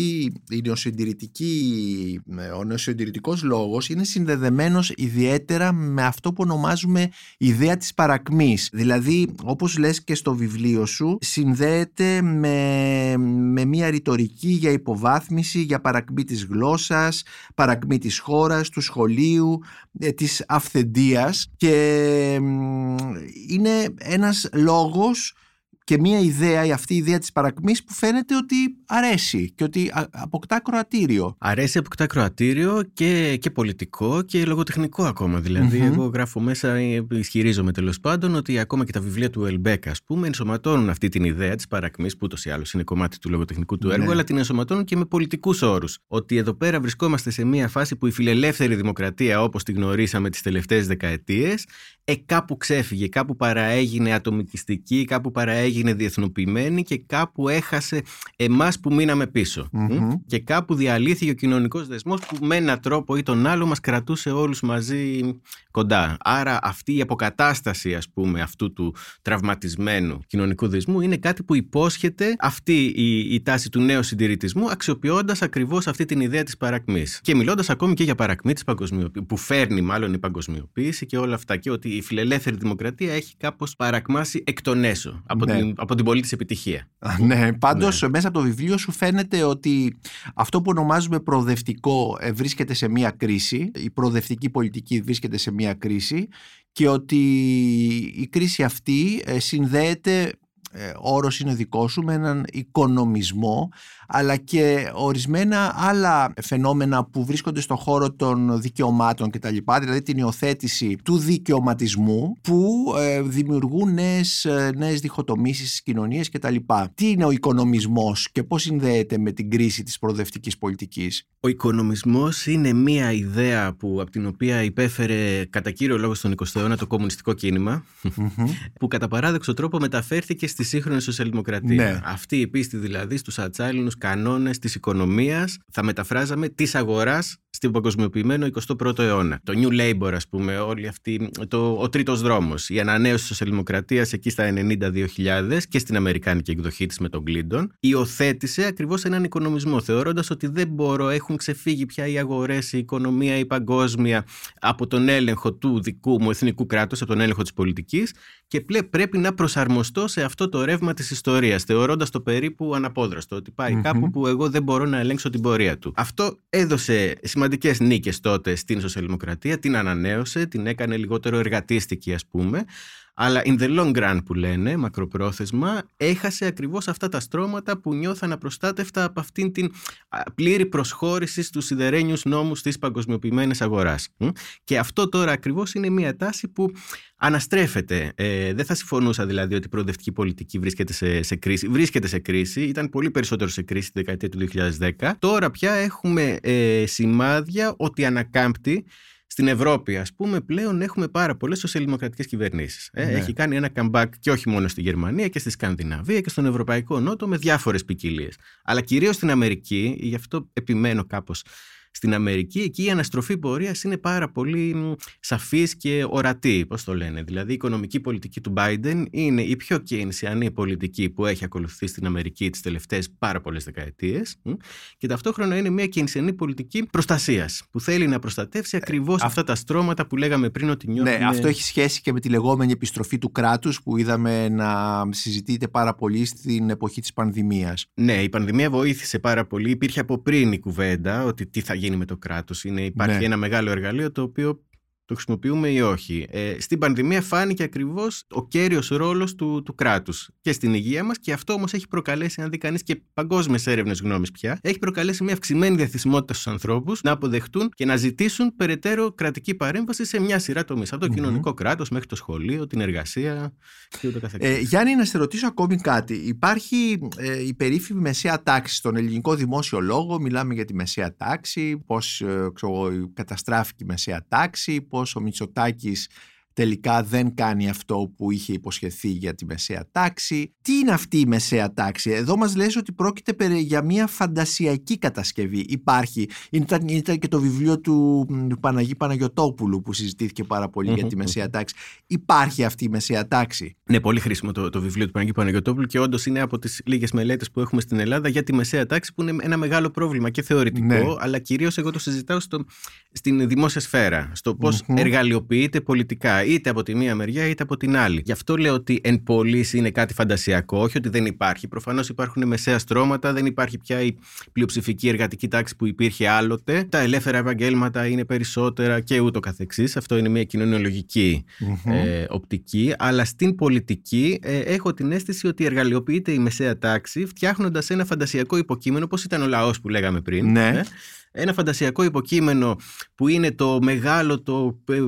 η νεοσυντηρητική, ο νεοσυντηρητικός λόγος είναι συνδεδεμένος ιδιαίτερα με αυτό που ονομάζουμε ιδέα της παρακμής. Δηλαδή, όπως λες και στο βιβλίο σου, συνδέεται με, με μια ρητορική ρητορική για υποβάθμιση, για παρακμή της γλώσσας, παρακμή της χώρας, του σχολείου, ε, της αυθεντίας. Και είναι ένας λόγος και μια ιδέα, η αυτή η ιδέα της παρακμής που φαίνεται ότι αρέσει και ότι αποκτά κροατήριο. Αρέσει, αποκτά κροατήριο και, και πολιτικό και λογοτεχνικό ακόμα. Δηλαδή, εγώ γράφω μέσα, ε, ισχυρίζομαι τέλος πάντων ότι ακόμα και τα βιβλία του Ελμπέκα, ας πούμε, ενσωματώνουν αυτή την ιδέα της παρακμής, που ούτως ή άλλως είναι κομμάτι του λογοτεχνικού του έργου, ναι. αλλά την ενσωματώνουν και με πολιτικούς όρους. Ότι εδώ πέρα βρισκόμαστε σε μια φάση που η φιλελεύθερη δημοκρατία, όπως τη γνωρίσαμε τις τελευταίες δεκαετίες, ε, κάπου ξέφυγε, κάπου παραέγινε ατομικιστική, κάπου παραέγινε διεθνοποιημένη και κάπου έχασε εμάς που μείναμε Και κάπου διαλύθηκε ο κοινωνικός δεσμός που με έναν τρόπο ή τον άλλο μας κρατούσε όλους μαζί κοντά. Άρα αυτή η αποκατάσταση, ας πούμε, αυτού του τραυματισμένου κοινωνικού δεσμού είναι κάτι που υπόσχεται αυτή η, η τάση του νέου συντηρητισμού, αξιοποιώντας ακριβώς αυτή την ιδέα της παρακμής. Και μιλώντας ακόμη και για παρακμή της παγκοσμιοποίησης, που φέρνει μάλλον η παγκοσμιοποίηση και όλα αυτά. Και ότι η φιλελεύθερη δημοκρατία έχει κάπως παρακμάσει εκ των έσω από, ναι. την, από την πολίτη επιτυχία. ναι, πάντως ναι. μέσα από το βιβλίο σου φαίνεται ότι αυτό που ονομάζουμε προοδευτικό ε, βρίσκεται σε μία κρίση, η προοδευτική πολιτική βρίσκεται σε μία κρίση και ότι η κρίση αυτή ε, συνδέεται ε, όρος είναι δικό σου με έναν οικονομισμό αλλά και ορισμένα άλλα φαινόμενα που βρίσκονται στον χώρο των δικαιωμάτων κτλ. Δηλαδή την υιοθέτηση του δικαιωματισμού που ε, δημιουργούν νέες, ε, νέες διχοτομήσεις στις κοινωνίες κτλ. Τι είναι ο οικονομισμός και πώς συνδέεται με την κρίση της προοδευτικής πολιτικής; Ο οικονομισμός είναι μία ιδέα που, από την οποία υπέφερε κατά κύριο λόγο στον 20ο αιώνα το κομμουνιστικό που κατά παράδοξο τρόπο μεταφέρθηκε στη στη σύγχρονη σοσιαλδημοκρατία. Ναι. Αυτή η πίστη δηλαδή στους ατσάλινους κανόνες της οικονομίας, θα μεταφράζαμε της αγοράς στην παγκοσμιοποιημένο 21ο αιώνα. Το New Labour, ας πούμε, όλη αυτή, το, ο τρίτος δρόμος, η ανανέωση τη σοσιαλδημοκρατίας εκεί στα 92.000 και στην Αμερικάνικη εκδοχή της με τον Κλίντον, υιοθέτησε ακριβώς έναν οικονομισμό, θεωρώντας ότι δεν μπορώ, έχουν ξεφύγει πια οι αγορές, η οικονομία, η παγκόσμια από τον έλεγχο του δικού μου εθνικού κράτους, από τον έλεγχο της πολιτικής και πλέ, πρέπει να προσαρμοστώ σε αυτό το ρεύμα της ιστορίας, θεωρώντας το περίπου αναπόδραστο, ότι πάει κάπου που εγώ δεν μπορώ να ελέγξω την πορεία του. Αυτό έδωσε σημαντικές νίκες τότε στην σοσιαλδημοκρατία, την ανανέωσε, την έκανε λιγότερο εργατίστικη, ας πούμε. Αλλά in the long run που λένε, μακροπρόθεσμα, έχασε ακριβώς αυτά τα στρώματα που νιώθαν απροστάτευτα από αυτήν την πλήρη προσχώρηση στους σιδερένιους νόμους της παγκοσμιοποιημένης αγοράς. Και αυτό τώρα ακριβώς είναι μια τάση που αναστρέφεται. Ε, δεν θα συμφωνούσα δηλαδή ότι η προοδευτική πολιτική βρίσκεται σε, σε κρίση. Βρίσκεται σε κρίση. Ήταν πολύ περισσότερο σε κρίση τη δεκαετία του 2010. Τώρα πια έχουμε ε, σημάδια ότι ανακάμπτει στην Ευρώπη, ας πούμε, πλέον έχουμε πάρα πολλές σοσιαλδημοκρατικές κυβερνήσεις. Ε, ναι. Έχει κάνει ένα comeback και όχι μόνο στη Γερμανία και στη Σκανδιναβία και στον Ευρωπαϊκό Νότο με διάφορες ποικιλίες. Αλλά κυρίως στην Αμερική, γι' αυτό επιμένω κάπως στην Αμερική, εκεί η αναστροφή πορείας είναι πάρα πολύ σαφής και ορατή, πώς το λένε. Δηλαδή, η οικονομική πολιτική του Biden είναι η πιο κίνησιανή πολιτική που έχει ακολουθεί στην Αμερική τις τελευταίες πάρα πολλές δεκαετίες. Και ταυτόχρονα είναι μια κίνησιανή πολιτική προστασίας, που θέλει να προστατεύσει ακριβώς ε, αυτά τα στρώματα που λέγαμε πριν ότι νιώθουν. Ναι, αυτό έχει σχέση και με τη λεγόμενη επιστροφή του κράτους που είδαμε να συζητείται πάρα πολύ στην εποχή της πανδημίας. Ναι, η πανδημία βοήθησε πάρα πολύ. Υπήρχε από πριν η κουβέντα ότι τι θα γίνει με το κράτος. Είναι, υπάρχει ναι. ένα μεγάλο εργαλείο το οποίο το χρησιμοποιούμε ή όχι. Ε, στην πανδημία φάνηκε ακριβώς ο κέριος ρόλος του, του κράτους και στην υγεία μας και αυτό όμως έχει προκαλέσει, αν δει κανείς και παγκόσμιες έρευνες γνώμης πια, έχει προκαλέσει μια αυξημένη διαθυσιμότητα στους ανθρώπους να αποδεχτούν και να ζητήσουν περαιτέρω κρατική παρέμβαση σε μια σειρά τομείς. Από το mm-hmm. κοινωνικό κράτος μέχρι το σχολείο, την εργασία και ούτω καθεξής. Ε, Γιάννη, να σε ρωτήσω ακόμη κάτι. Υπάρχει ε, η περίφημη μεσαία τάξη στον ελληνικό δημόσιο λόγο; Μιλάμε για τη μεσαία τάξη, πώς ε, καταστράφηκε η μεσαία τάξη, πώς ο Μητσοτάκης τελικά δεν κάνει αυτό που είχε υποσχεθεί για τη μεσαία τάξη. Τι είναι αυτή η μεσαία τάξη; Εδώ μας λες ότι πρόκειται για μια φαντασιακή κατασκευή. Υπάρχει. Ήταν, ήταν και το βιβλίο του Παναγί Παναγιωτόπουλου που συζητήθηκε πάρα για τη μεσαία τάξη. Υπάρχει αυτή η μεσαία τάξη; Ναι, πολύ χρήσιμο το, το βιβλίο του Παναγί Παναγιωτόπουλου και όντως είναι από τις λίγες μελέτες που έχουμε στην Ελλάδα για τη μεσαία τάξη που είναι ένα μεγάλο πρόβλημα και θεωρητικό, ναι. αλλά κυρίως εγώ το συζητάω στο, στην δημόσια σφαίρα. Στο πώς εργαλειοποιείται πολιτικά είτε από τη μία μεριά είτε από την άλλη. Γι' αυτό λέω ότι εν πωλής είναι κάτι φαντασιακό, όχι ότι δεν υπάρχει. Προφανώς υπάρχουν μεσαία στρώματα, δεν υπάρχει πια η πλειοψηφική εργατική τάξη που υπήρχε άλλοτε. Τα ελεύθερα επαγγέλματα είναι περισσότερα και ούτω καθεξής. Αυτό είναι μια κοινωνιολογικη ε, οπτική. Αλλά στην πολιτική ε, έχω την αίσθηση ότι εργαλειοποιείται η μεσαία τάξη φτιάχνοντας ένα φαντασιακό υποκείμενο, όπως ήταν ο λαός που λέγαμε πριν. Ναι. Ε, ένα φαντασιακό υποκείμενο που είναι το μεγάλο, το ε,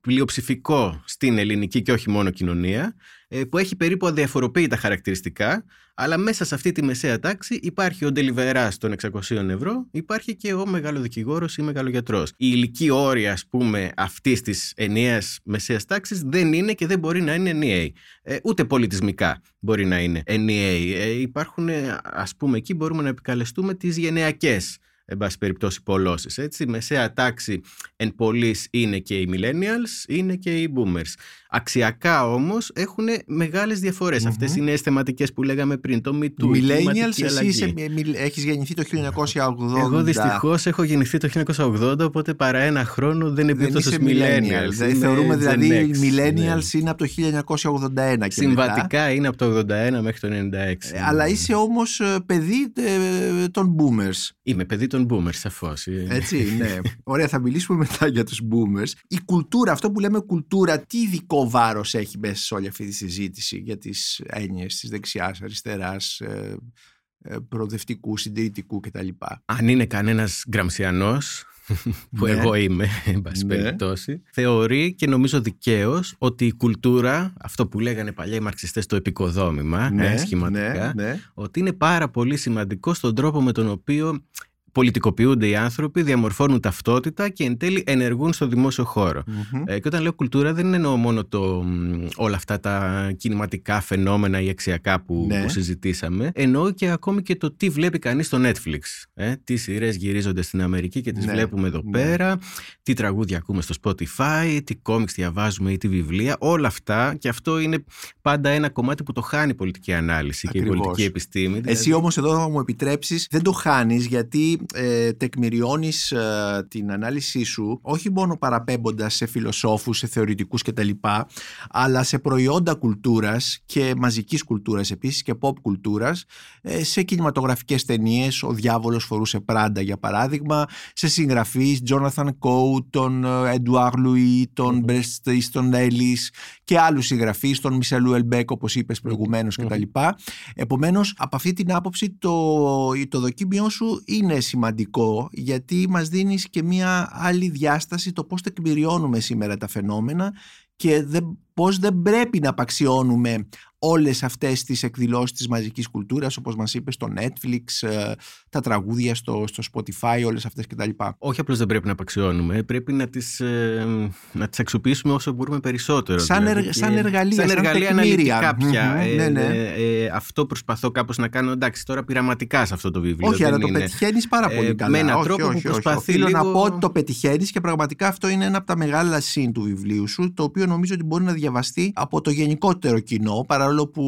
πλειοψηφικό στην ελληνική και όχι μόνο κοινωνία, ε, που έχει περίπου αδιαφοροποίητα χαρακτηριστικά, αλλά μέσα σε αυτή τη μεσαία τάξη υπάρχει ο ντελιβερά των 600 ευρώ, υπάρχει και ο μεγάλο δικηγόρο ή μεγάλο γιατρό. Η ηλική όρια, ας πούμε, αυτής της ενιαίας μεσαίας τάξης δεν είναι και δεν μπορεί να είναι ενιαία. Ε, ούτε πολιτισμικά μπορεί να είναι ενιαία. Ε, υπάρχουν, ας πούμε, εκεί μπορούμε να επικαλεστούμε τις γενεακές εν πάση περιπτώσει πολλώσεις. Έτσι. Μεσαία τάξη εν πολλής είναι και οι millennials, είναι και οι boomers. Αξιακά όμως έχουν μεγάλες διαφορές. Mm-hmm. Αυτές είναι θεματικές που λέγαμε πριν. Το Me Too, millennials, εσύ είσαι, έχεις γεννηθεί το 1980. Εγώ δυστυχώς έχω γεννηθεί το 1980, οπότε παρά ένα χρόνο δεν είναι στους millennials. Δεν θεωρούμε δηλαδή οι millennials ναι. είναι από το 1981 και Συμβατικά μετά. είναι από το 81 μέχρι το 96. Ε, αλλά είσαι όμως ε, παιδί ε, των boomers. Είμαι παιδί των boomers, σαφώς. Έτσι, ναι. Ωραία, θα μιλήσουμε μετά για τους boomers. Η κουλτούρα, αυτό που λέμε κουλτούρα, τι ειδικό βάρος έχει μέσα σε όλη αυτή τη συζήτηση για τις έννοιες της δεξιάς, αριστεράς, ε, ε, προοδευτικού, συντηρητικού κτλ. Αν είναι κανένας γκραμσιανός, που ναι. εγώ είμαι, εν πάση ναι. περιπτώσει, θεωρεί και νομίζω δικαίως ότι η κουλτούρα, αυτό που λέγανε παλιά οι μαρξιστές το επικοδόμημα, ναι, ε, σχηματικά, ναι, ναι. ότι είναι πάρα πολύ σημαντικό στον τρόπο με τον οποίο πολιτικοποιούνται οι άνθρωποι, διαμορφώνουν ταυτότητα και εν τέλει ενεργούν στο δημόσιο χώρο. Ε, και όταν λέω κουλτούρα δεν εννοώ μόνο το, όλα αυτά τα κινηματικά φαινόμενα ή αξιακά που, Ναι. που συζητήσαμε. Εννοώ και ακόμη και το τι βλέπει κανείς στο Netflix. Ε, τι σειρές γυρίζονται στην Αμερική και τις Ναι, βλέπουμε εδώ ναι. πέρα, τι τραγούδια ακούμε στο Spotify, τι κόμιξ διαβάζουμε ή τι βιβλία. Όλα αυτά και αυτό είναι πάντα ένα κομμάτι που το χάνει η πολιτική ανάλυση και η Ακριβώς. πολιτική επιστήμη. Εσύ Δηλαδή, όμως εδώ θα μου επιτρέψεις δεν το χάνεις γιατί ε, τεκμηριώνεις ε, την ανάλυση σου όχι μόνο παραπέμποντας σε φιλοσόφους, σε θεωρητικούς κτλ αλλά σε προϊόντα κουλτούρας και μαζικής κουλτούρας επίσης και pop κουλτούρας ε, σε κινηματογραφικές ταινίες ο διάβολος φορούσε πράντα για παράδειγμα σε συγγραφείς Jonathan Coe, τον ε, Edouard Louis, τον Bret Easton Ellis και άλλους συγγραφείς, τον Μισελού Ελμπέκ όπως είπες προηγουμένως κτλ. Επομένως από αυτή την άποψη το, το δοκίμιό σου είναι σημαντικό γιατί μας δίνεις και μια άλλη διάσταση το πώς τεκμηριώνουμε σήμερα τα φαινόμενα και δεν, πώς δεν πρέπει να απαξιώνουμε όλες αυτές τις εκδηλώσεις της μαζικής κουλτούρας όπως μας είπες στο Netflix, ε, τα τραγούδια στο, στο Spotify, όλες αυτές κτλ. Όχι απλώς δεν πρέπει να απαξιώνουμε, πρέπει να τις, ε, να τις αξιοποιήσουμε όσο μπορούμε περισσότερο. Σαν δηλαδή, εργ- και- σαν εργαλεία, σαν σαν εργαλεία τεκμήρια. αναλυτικά πια. Μμμ, Ε, ναι, ναι. ε, ε, αυτό προσπαθώ κάπως να κάνω, εντάξει, τώρα πειραματικά σε αυτό το βιβλίο. Όχι, δεν αλλά το είναι- πετυχαίνεις πάρα Ε, πολύ με καλά. έναν όχι, τρόπο όχι, που όχι. προσπαθεί Οφείλω να λίγο- πω ότι το πετυχαίνεις και πραγματικά αυτό είναι ένα από τα μεγάλα συν του βιβλίου σου, το οποίο νομίζω ότι μπορεί να διαβαστεί από το γενικότερο κοινό, παρόλο που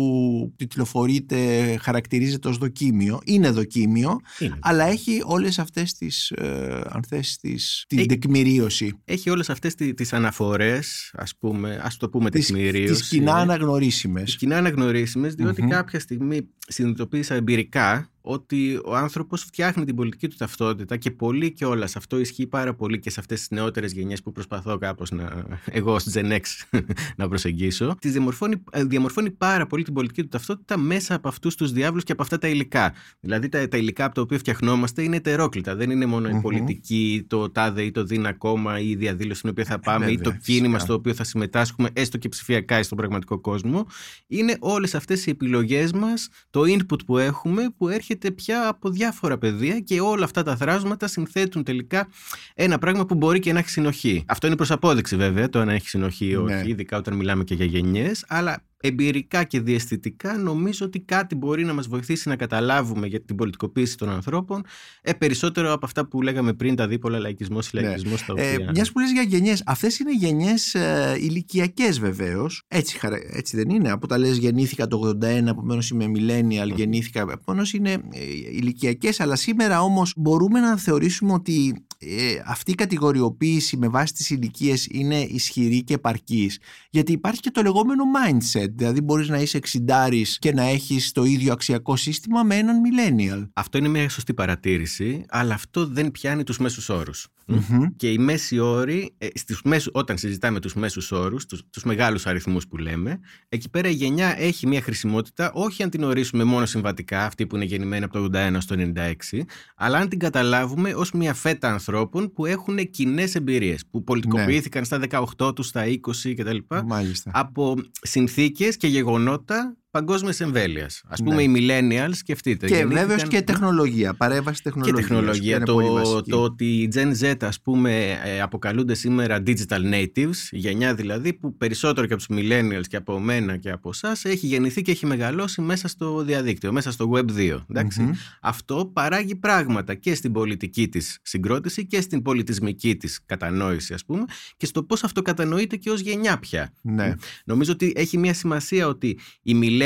τιτλοφορείται, χαρακτηρίζεται ως δοκίμιο. Είναι δοκίμιο, Είναι. αλλά έχει όλες αυτές τις, ε, αν θες, τις, την Ε, τεκμηρίωση. Έχει όλες αυτές τι- τις αναφορές, ας πούμε, ας το πούμε Τις, τεκμηρίωση. τις κοινά Τις αναγνωρίσιμες. κοινά αναγνωρίσιμες, διότι Μμμ. κάποια στιγμή συνειδητοποίησα εμπειρικά ότι ο άνθρωπος φτιάχνει την πολιτική του ταυτότητα και πολύ και όλας. Αυτό ισχύει πάρα πολύ και σε αυτές τις νεότερες γενιές που προσπαθώ κάπως να, εγώ ως Gen X να προσεγγίσω. Τις διαμορφώνει, ε, διαμορφώνει πάρα πολύ την πολιτική του ταυτότητα μέσα από αυτούς τους διάβλους και από αυτά τα υλικά. Δηλαδή τα, τα υλικά από τα οποία φτιαχνόμαστε είναι ετερόκλητα. Δεν είναι μόνο η Μμμ. πολιτική, το τάδε ή το δίνα κόμμα ή η διαδήλωση στην οποία θα πάμε ή το βέβαια, κίνημα φυσικά. στο οποίο θα συμμετάσχουμε έστω και ψηφιακά στον πραγματικό κόσμο. Είναι όλες αυτές οι επιλογές μας, το input που έχουμε που έρχεται πια από διάφορα πεδία και όλα αυτά τα θράσματα συνθέτουν τελικά ένα πράγμα που μπορεί και να έχει συνοχή. Αυτό είναι προς απόδειξη βέβαια το αν έχει συνοχή ή όχι, Ναι. ειδικά όταν μιλάμε και για γενιές, αλλά εμπειρικά και διαισθητικά νομίζω ότι κάτι μπορεί να μας βοηθήσει να καταλάβουμε για την πολιτικοποίηση των ανθρώπων ε, περισσότερο από αυτά που λέγαμε πριν τα δίπολα λαϊκισμός, λαϊκισμός τα Ε, οποία... Μιας που λες για γενιές, αυτές είναι γενιές ε, ηλικιακές βεβαίως. Έτσι, χαρα- έτσι δεν είναι. Από τα λες γεννήθηκα το 81, επομένως είμαι millennial, γεννήθηκα. Επομένως είναι ε, ηλικιακές, αλλά σήμερα όμως μπορούμε να θεωρήσουμε ότι ε, αυτή η κατηγοριοποίηση με βάση τις ηλικίες είναι ισχυρή και επαρκής; Γιατί υπάρχει και το λεγόμενο mindset. Δηλαδή μπορείς να είσαι 60 και να έχεις το ίδιο αξιακό σύστημα με έναν millennial. Αυτό είναι μια σωστή παρατήρηση, αλλά αυτό δεν πιάνει τους μέσους όρους. Μμμ. Και οι μέσοι όροι, ε, στους μέσους, όταν συζητάμε τους μέσους όρους, τους, τους μεγάλους αριθμούς που λέμε, εκεί πέρα η γενιά έχει μια χρησιμότητα, όχι αν την ορίσουμε μόνο συμβατικά, αυτή που είναι γεννημένη από το 81 στο 96, αλλά αν την καταλάβουμε ως μια φέτα ανθρώπων που έχουν κοινές εμπειρίες, που πολιτικοποιήθηκαν στα 18 τους, στα 20 κτλ. Μάλιστα. από συνθήκες και γεγονότα παγκόσμια εμβέλεια. Α πούμε, Ναι. οι millennials, σκεφτείτε. Και γεννήθηκαν- βέβαια και τεχνολογία, παρέμβαση και τεχνολογίας. τεχνολογία. που είναι πολύ Το, βασική. το ότι οι Gen Z, ας πούμε, ε, αποκαλούνται σήμερα digital natives, η γενιά δηλαδή που περισσότερο και από τους millennials και από μένα και από εσάς έχει γεννηθεί και έχει μεγαλώσει μέσα στο διαδίκτυο, μέσα στο Web 2. εντάξει. Μμμ. Αυτό παράγει πράγματα και στην πολιτική της συγκρότηση και στην πολιτισμική της κατανόηση, ας πούμε, και στο πώς αυτό κατανοείται και ως γενιά πια. Ναι. Νομίζω ότι έχει μια σημασία ότι οι millennials,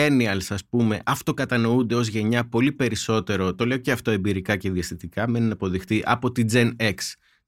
ας πούμε, αυτοκατανοούνται ως γενιά πολύ περισσότερο, το λέω και αυτό εμπειρικά και διαστητικά, μένει να αποδειχτεί, από τη Gen X,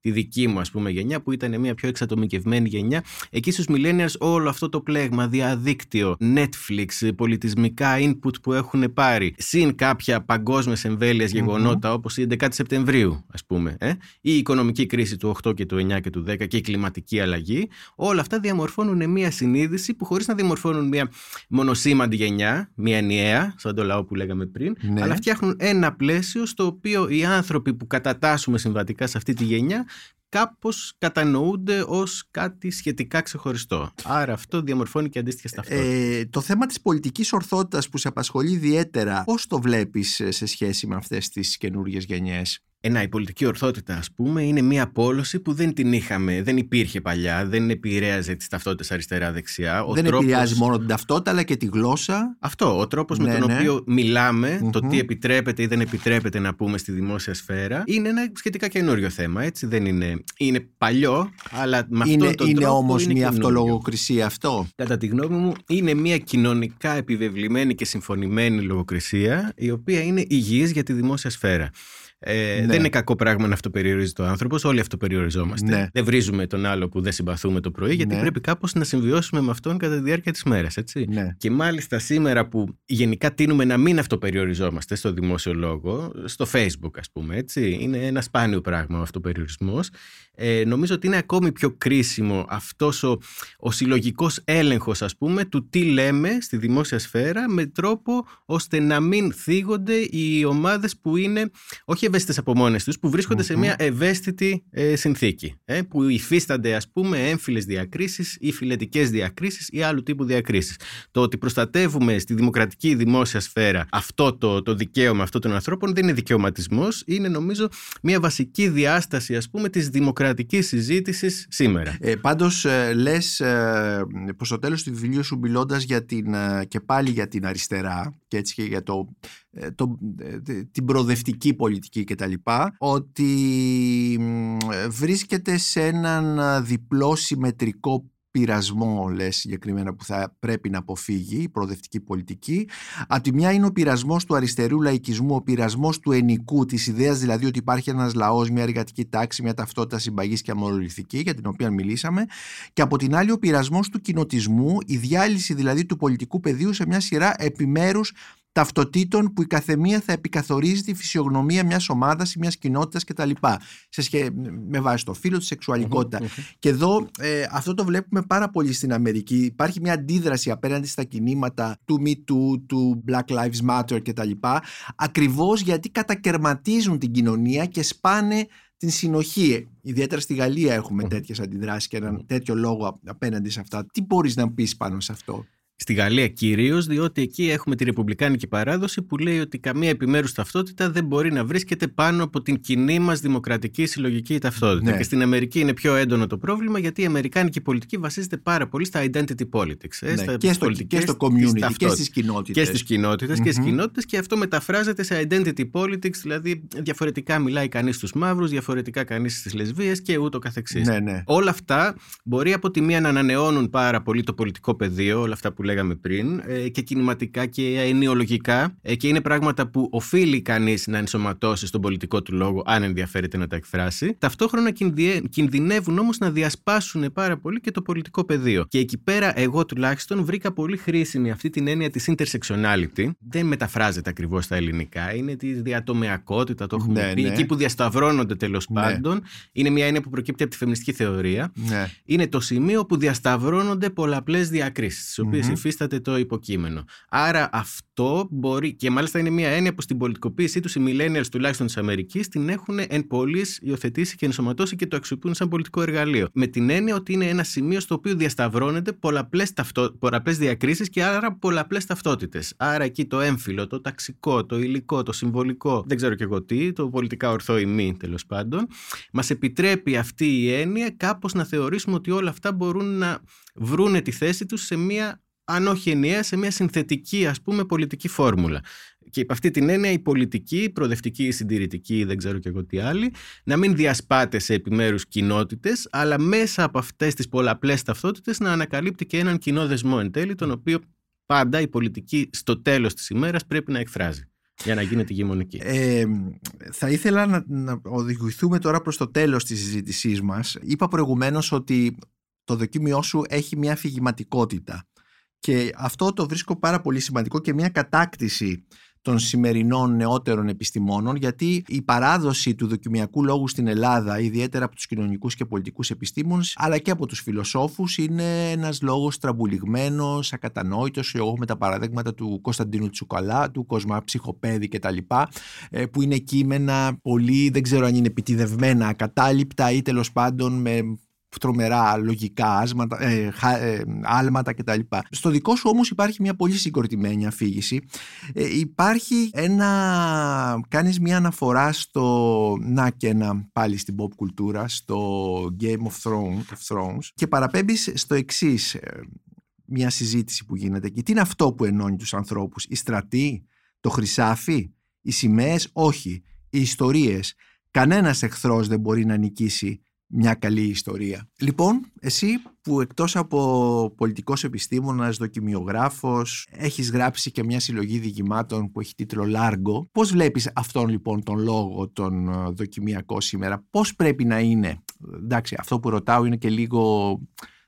τη δική μου ας πούμε γενιά που ήταν μια πιο εξατομικευμένη γενιά εκεί στους millennials όλο αυτό το πλέγμα διαδίκτυο, Netflix, πολιτισμικά input που έχουν πάρει συν κάποια παγκόσμιες εμβέλειες γεγονότα όπως η 11η Σεπτεμβρίου ας πούμε ε; η οικονομική κρίση του 8 και του 9 και του 10 και η κλιματική αλλαγή όλα αυτά διαμορφώνουν μια συνείδηση που χωρίς να διαμορφώνουν μια μονοσήμαντη γενιά, μια ενιαία σαν το λαό που λέγαμε πριν Ναι. αλλά φτιάχνουν ένα πλαίσιο στο οποίο οι άνθρωποι που κατατάσσουμε συμβατικά σε αυτή τη γενιά κάπως κατανοούνται ως κάτι σχετικά ξεχωριστό. Άρα αυτό διαμορφώνει και αντίστοιχε ταυτότητες. Ε, το θέμα της πολιτικής ορθότητας που σε απασχολεί ιδιαίτερα, πώς το βλέπεις ε, σε σχέση με αυτές τις καινούργιες γενιές; Ε, να, η πολιτική ορθότητα, ας πούμε, είναι μια απόλωση που δεν την είχαμε, δεν υπήρχε παλιά, δεν επηρέαζε τις ταυτότητες αριστερά-δεξιά. δεν τρόπος... επηρεάζει μόνο την ταυτότητα, αλλά και τη γλώσσα. Αυτό. Ο τρόπος με ναι, τον ναι. οποίο μιλάμε, το τι επιτρέπεται ή δεν επιτρέπεται να πούμε στη δημόσια σφαίρα, είναι ένα σχετικά καινούριο θέμα. Έτσι. Δεν είναι, είναι παλιό, αλλά με είναι, τον είναι τρόπο. Όμως μια αυτολογοκρισία αυτό. Κατά τη γνώμη μου, είναι μια κοινωνικά επιβεβλημένη και συμφωνημένη λογοκρισία, η οποία είναι υγιής για τη δημόσια σφαίρα. Ε, ναι. Δεν είναι κακό πράγμα να αυτοπεριορίζεται ο άνθρωπος. Όλοι αυτοπεριοριζόμαστε. Ναι. Δεν βρίζουμε τον άλλο που δεν συμπαθούμε το πρωί, γιατί ναι. πρέπει κάπως να συμβιώσουμε με αυτόν κατά τη διάρκεια της μέρας. Ναι. Και μάλιστα σήμερα που γενικά τίνουμε να μην αυτοπεριοριζόμαστε στο δημόσιο λόγο, στο Facebook, ας πούμε, έτσι. Είναι ένα σπάνιο πράγμα ο αυτοπεριορισμός. Ε, νομίζω ότι είναι ακόμη πιο κρίσιμο αυτός ο, ο συλλογικός έλεγχος, ας πούμε, του τι λέμε στη δημόσια σφαίρα με τρόπο ώστε να μην θίγονται οι ομάδες που είναι όχι ευαίσθητες από μόνες τους, που βρισκονται σε μια ευαίσθητη ε, συνθήκη. Ε, που υφίστανται, ας πούμε, έμφυλες διακρίσεις ή φιλετικές διακρίσεις ή άλλου τύπου διακρίσεις. Το ότι προστατεύουμε στη δημοκρατική δημόσια σφαίρα αυτό το, το δικαίωμα αυτών των ανθρώπων δεν είναι δικαιωματισμός, είναι νομίζω μια βασική διάσταση, ας πούμε, της δημοκρατικής συζήτησης σήμερα. Ε, Πάντως, ε, λες ε, προ το τέλος του βιβλίου σου, μιλώντας ε, και πάλι για την αριστερά και έτσι και για το ε, το, ε, την προοδευτική πολιτική κτλ. ότι βρίσκεται σε έναν διπλό συμμετρικό πειρασμό, λες συγκεκριμένα, που θα πρέπει να αποφύγει η προοδευτική πολιτική. Από τη μια είναι ο πειρασμός του αριστερού λαϊκισμού, ο πειρασμός του ενικού, της ιδέας δηλαδή ότι υπάρχει ένας λαός, μια εργατική τάξη, μια ταυτότητα συμπαγής και αμοροληθική, για την οποία μιλήσαμε. Και από την άλλη ο πειρασμός του κοινοτισμού, η διάλυση δηλαδή του πολιτικού πεδίου σε μια σειρά επιμέρους ταυτοτήτων που η καθεμία θα επικαθορίζει τη φυσιογνωμία μιας ομάδας ή μιας κοινότητας κτλ. Σε σχέ... με βάση το φύλλο, τη σεξουαλικοτητα Και εδώ ε, αυτό το βλέπουμε πάρα πολύ στην Αμερική. Υπάρχει μια αντίδραση απέναντι στα κινήματα του Me Too, του Black Lives Matter κτλ. Ακριβώς γιατί κατακαιρματίζουν την κοινωνία και σπάνε την συνοχή. Ιδιαίτερα στη Γαλλία έχουμε τέτοιες αντιδράσεις και έναν τέτοιο λόγο απέναντι σε αυτά. Τι μπορείς να πεις πάνω σε αυτό; Στη Γαλλία κυρίως, διότι εκεί έχουμε τη ρεπουμπλικάνικη παράδοση που λέει ότι καμία επιμέρους ταυτότητα δεν μπορεί να βρίσκεται πάνω από την κοινή μας δημοκρατική συλλογική ταυτότητα. Ναι. Και στην Αμερική είναι πιο έντονο το πρόβλημα γιατί η αμερικάνικη πολιτική βασίζεται πάρα πολύ στα identity politics. Ε, ναι. στα και, στο, και στο community και στις κοινότητες. Και στις κοινότητες και στις κοινότητες και αυτό μεταφράζεται σε identity politics, δηλαδή διαφορετικά μιλάει κανείς στους μαύρους, διαφορετικά κανείς στις λεσβείε και ούτω καθεξής. Ναι, ναι. Όλα αυτά μπορεί από τη μία να ανανεώνουν πάρα πολύ το πολιτικό πεδίο, όλα αυτά που λέγαμε πριν, ε, και κινηματικά και ενοιολογικά ε, και είναι πράγματα που οφείλει κανείς να ενσωματώσει στον πολιτικό του λόγο, αν ενδιαφέρεται να τα εκφράσει. Ταυτόχρονα κινδυνεύουν όμως να διασπάσουν πάρα πολύ και το πολιτικό πεδίο. Και εκεί πέρα, εγώ τουλάχιστον βρήκα πολύ χρήσιμη αυτή την έννοια της intersectionality. Δεν μεταφράζεται ακριβώς στα ελληνικά. Είναι τη διατομεακότητα, το έχουμε ναι, πει. Ναι. Εκεί που διασταυρώνονται τέλος ναι. πάντων. Είναι μια έννοια που προκύπτει από τη φεμινιστική θεωρία. Ναι. Είναι το σημείο που διασταυρώνονται πολλαπλές διακρίσεις, τι οποίες υφίσταται το υποκείμενο. Άρα αυτό μπορεί, και μάλιστα είναι μια έννοια που στην πολιτικοποίησή τους οι millennials τουλάχιστον της Αμερικής την έχουν εν πωλή υιοθετήσει και ενσωματώσει και το αξιοποιούν σαν πολιτικό εργαλείο. Με την έννοια ότι είναι ένα σημείο στο οποίο διασταυρώνεται πολλαπλές ταυτό, διακρίσεις και άρα πολλαπλές ταυτότητες. Άρα εκεί το έμφυλο, το ταξικό, το υλικό, το συμβολικό, δεν ξέρω και εγώ τι, το πολιτικά ορθό ή μη τέλος πάντων, μας επιτρέπει αυτή η έννοια κάπως να θεωρήσουμε ότι όλα αυτά μπορούν να βρούνε τη θέση τους σε μια αν όχι ενιαία, σε μια συνθετική ας πούμε πολιτική φόρμουλα. Και υπ' αυτή την έννοια η πολιτική, η προοδευτική, η συντηρητική, δεν ξέρω και εγώ τι άλλη, να μην διασπάται σε επιμέρους κοινότητες, αλλά μέσα από αυτές τις πολλαπλές ταυτότητες να ανακαλύπτει και έναν κοινό δεσμό εν τέλει, τον οποίο πάντα η πολιτική στο τέλος της ημέρας πρέπει να εκφράζει για να γίνεται ηγεμονική. Ε, θα ήθελα να, να οδηγηθούμε τώρα προς το τέλος της συζήτησής μας. Είπα προηγουμένως ότι το δοκίμιό σου έχει μια αφηγηματικότητα. Και αυτό το βρίσκω πάρα πολύ σημαντικό και μια κατάκτηση των σημερινών νεότερων επιστημόνων γιατί η παράδοση του δοκιμιακού λόγου στην Ελλάδα ιδιαίτερα από τους κοινωνικούς και πολιτικούς επιστήμονες αλλά και από τους φιλοσόφους είναι ένας λόγος τραμπουλιγμένος, ακατανόητος. Εγώ με τα παραδείγματα του Κωνσταντίνου Τσουκαλά, του Κοσμά Ψυχοπέδη κτλ ε, που είναι κείμενα πολύ δεν ξέρω αν είναι επιτιδευμένα ακατάληπτα ή τέλος πάντων με τρομερά λογικά άσματα, ε, ε, άλματα κτλ. Στο δικό σου όμως υπάρχει μια πολύ συγκροτημένη αφήγηση. Ε, υπάρχει ένα, κάνεις μια αναφορά στο, να και ένα πάλι στην pop κουλτούρα, στο Game of Thrones, of Thrones και παραπέμπεις στο εξής μια συζήτηση που γίνεται εκεί. Τι είναι αυτό που ενώνει τους ανθρώπους, η στρατή, το χρυσάφι, οι σημαίες, όχι, οι ιστορίες. Κανένας εχθρός δεν μπορεί να νικήσει μια καλή ιστορία. Λοιπόν, εσύ που εκτός από πολιτικός επιστήμονας, δοκιμιογράφος, έχεις γράψει και μια συλλογή διηγημάτων που έχει τίτλο «Λάργο», πώς βλέπεις αυτόν λοιπόν τον λόγο τον ε, δοκιμιακό σήμερα, πώς πρέπει να είναι, εντάξει αυτό που ρωτάω είναι και λίγο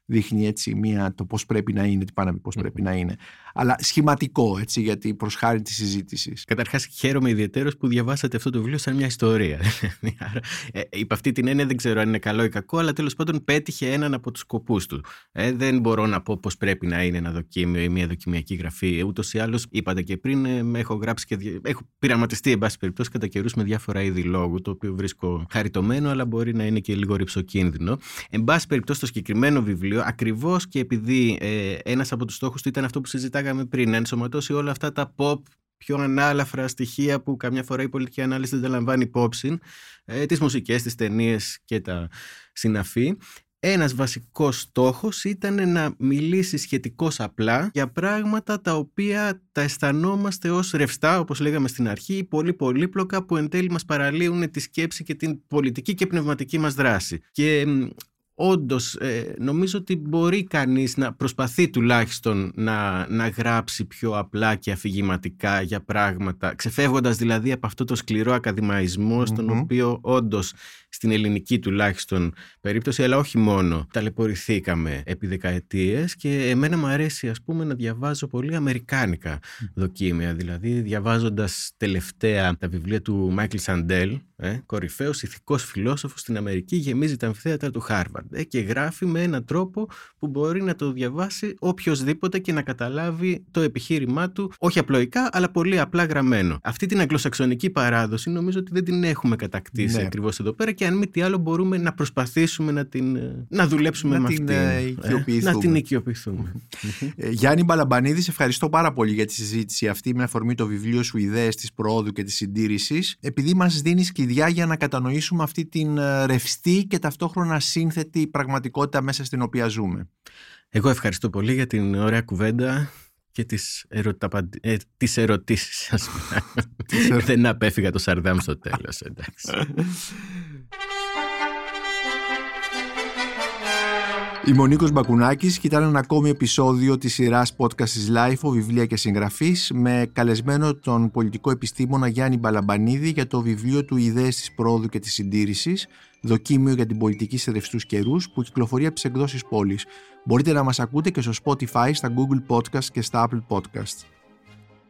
δείχνει έτσι μία, το πώς πρέπει να είναι, τι πάνε πώς πρέπει να είναι. Αλλά σχηματικό, έτσι, γιατί προς χάρη της συζήτηση. Καταρχάς χαίρομαι ιδιαίτερος που διαβάσατε αυτό το βιβλίο σαν μια ιστορία. ε, υπ' αυτή την έννοια δεν ξέρω αν είναι καλό ή κακό, αλλά τέλος πάντων πέτυχε έναν από τους σκοπούς του. Ε, δεν μπορώ να πω πώς πρέπει να είναι ένα δοκίμιο ή μια δοκιμιακή γραφή. Ούτως ή άλλως είπατε και πριν, ε, έχω γράψει και έχω πειραματιστεί, εν πάση περιπτώσει, κατά καιρούς με διάφορα είδη λόγου, το οποίο βρίσκω χαριτωμένο, αλλά μπορεί να είναι και λίγο ρηψοκίνδυνο. Εν πάση περιπτώσει, το συγκεκριμένο βιβλίο ακριβώς και επειδή ε, ένας από τους στόχους του ήταν αυτό που συζητάγαμε πριν, να ενσωματώσει όλα αυτά τα pop πιο ανάλαφρα στοιχεία που καμιά φορά η πολιτική ανάλυση δεν τα λαμβάνει υπόψη, ε, τις μουσικές, τις ταινίες και τα συναφή. Ένας βασικός στόχος ήταν να μιλήσει σχετικώς απλά για πράγματα τα οποία τα αισθανόμαστε ως ρευστά, όπως λέγαμε στην αρχή, πολύ πολύπλοκα που εν τέλει μας παραλύουν τη σκέψη και την πολιτική και πνευματική μας δράση. Και όντως ε, νομίζω ότι μπορεί κανείς να προσπαθεί τουλάχιστον να, να γράψει πιο απλά και αφηγηματικά για πράγματα, ξεφεύγοντας δηλαδή από αυτό το σκληρό ακαδημαϊσμό στον οποίο όντως στην ελληνική τουλάχιστον περίπτωση, αλλά όχι μόνο, ταλαιπωρηθήκαμε επί δεκαετίες και εμένα μου αρέσει ας πούμε να διαβάζω πολύ αμερικάνικα δοκίμια, δηλαδή διαβάζοντας τελευταία τα βιβλία του Μάικλ Σαντέλ, ε, κορυφαίος ηθικός φιλόσοφος στην Αμερική, γεμίζει τα αμφιθέατρα του Χάρβαρντ ε, και γράφει με έναν τρόπο που μπορεί να το διαβάσει οποιοδήποτε και να καταλάβει το επιχείρημά του, όχι απλοϊκά, αλλά πολύ απλά γραμμένο. Αυτή την αγγλοσαξονική παράδοση νομίζω ότι δεν την έχουμε κατακτήσει ναι. ακριβώς εδώ πέρα και αν μη τι άλλο μπορούμε να προσπαθήσουμε να, την, να δουλέψουμε να με την, αυτήν. Ε, να την οικειοποιηθούμε. Ε, Γιάννη Μπαλαμπανίδης, σε ευχαριστώ πάρα πολύ για τη συζήτηση αυτή με αφορμή το βιβλίο σου «Ιδέες της προόδου και της συντήρησης» επειδή μας δίνεις κλειδιά για να κατανοήσουμε αυτή την ε, ρευστή και ταυτόχρονα σύνθετη πραγματικότητα μέσα στην οποία ζούμε. Εγώ ευχαριστώ πολύ για την ωραία κουβέντα και τις, ερωτα... ε, τις ερωτήσεις σας. Δεν απέφυγα το Σαρδάμ στο τέλος, εντάξει. Είμαι ο Νίκος Μπακουνάκης και ήταν ένα ακόμη επεισόδιο της σειράς podcast της LIFO, βιβλία και συγγραφής, με καλεσμένο τον πολιτικό επιστήμονα Γιάννη Μπαλαμπανίδη για το βιβλίο του «Ιδέες της πρόοδου και της συντήρησης», δοκίμιο για την πολιτική σε ρευστούς καιρούς, που κυκλοφορεί από τις εκδόσεις πόλης. Μπορείτε να μας ακούτε και στο Spotify, στα Google Podcast και στα Apple Podcast.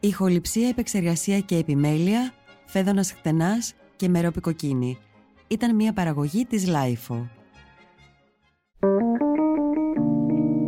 Ηχοληψία, επεξεργασία και επιμέλεια, φέδωνας χτενάς και μερόπικοκίνη. Ήταν μια παραγωγή της LIFO.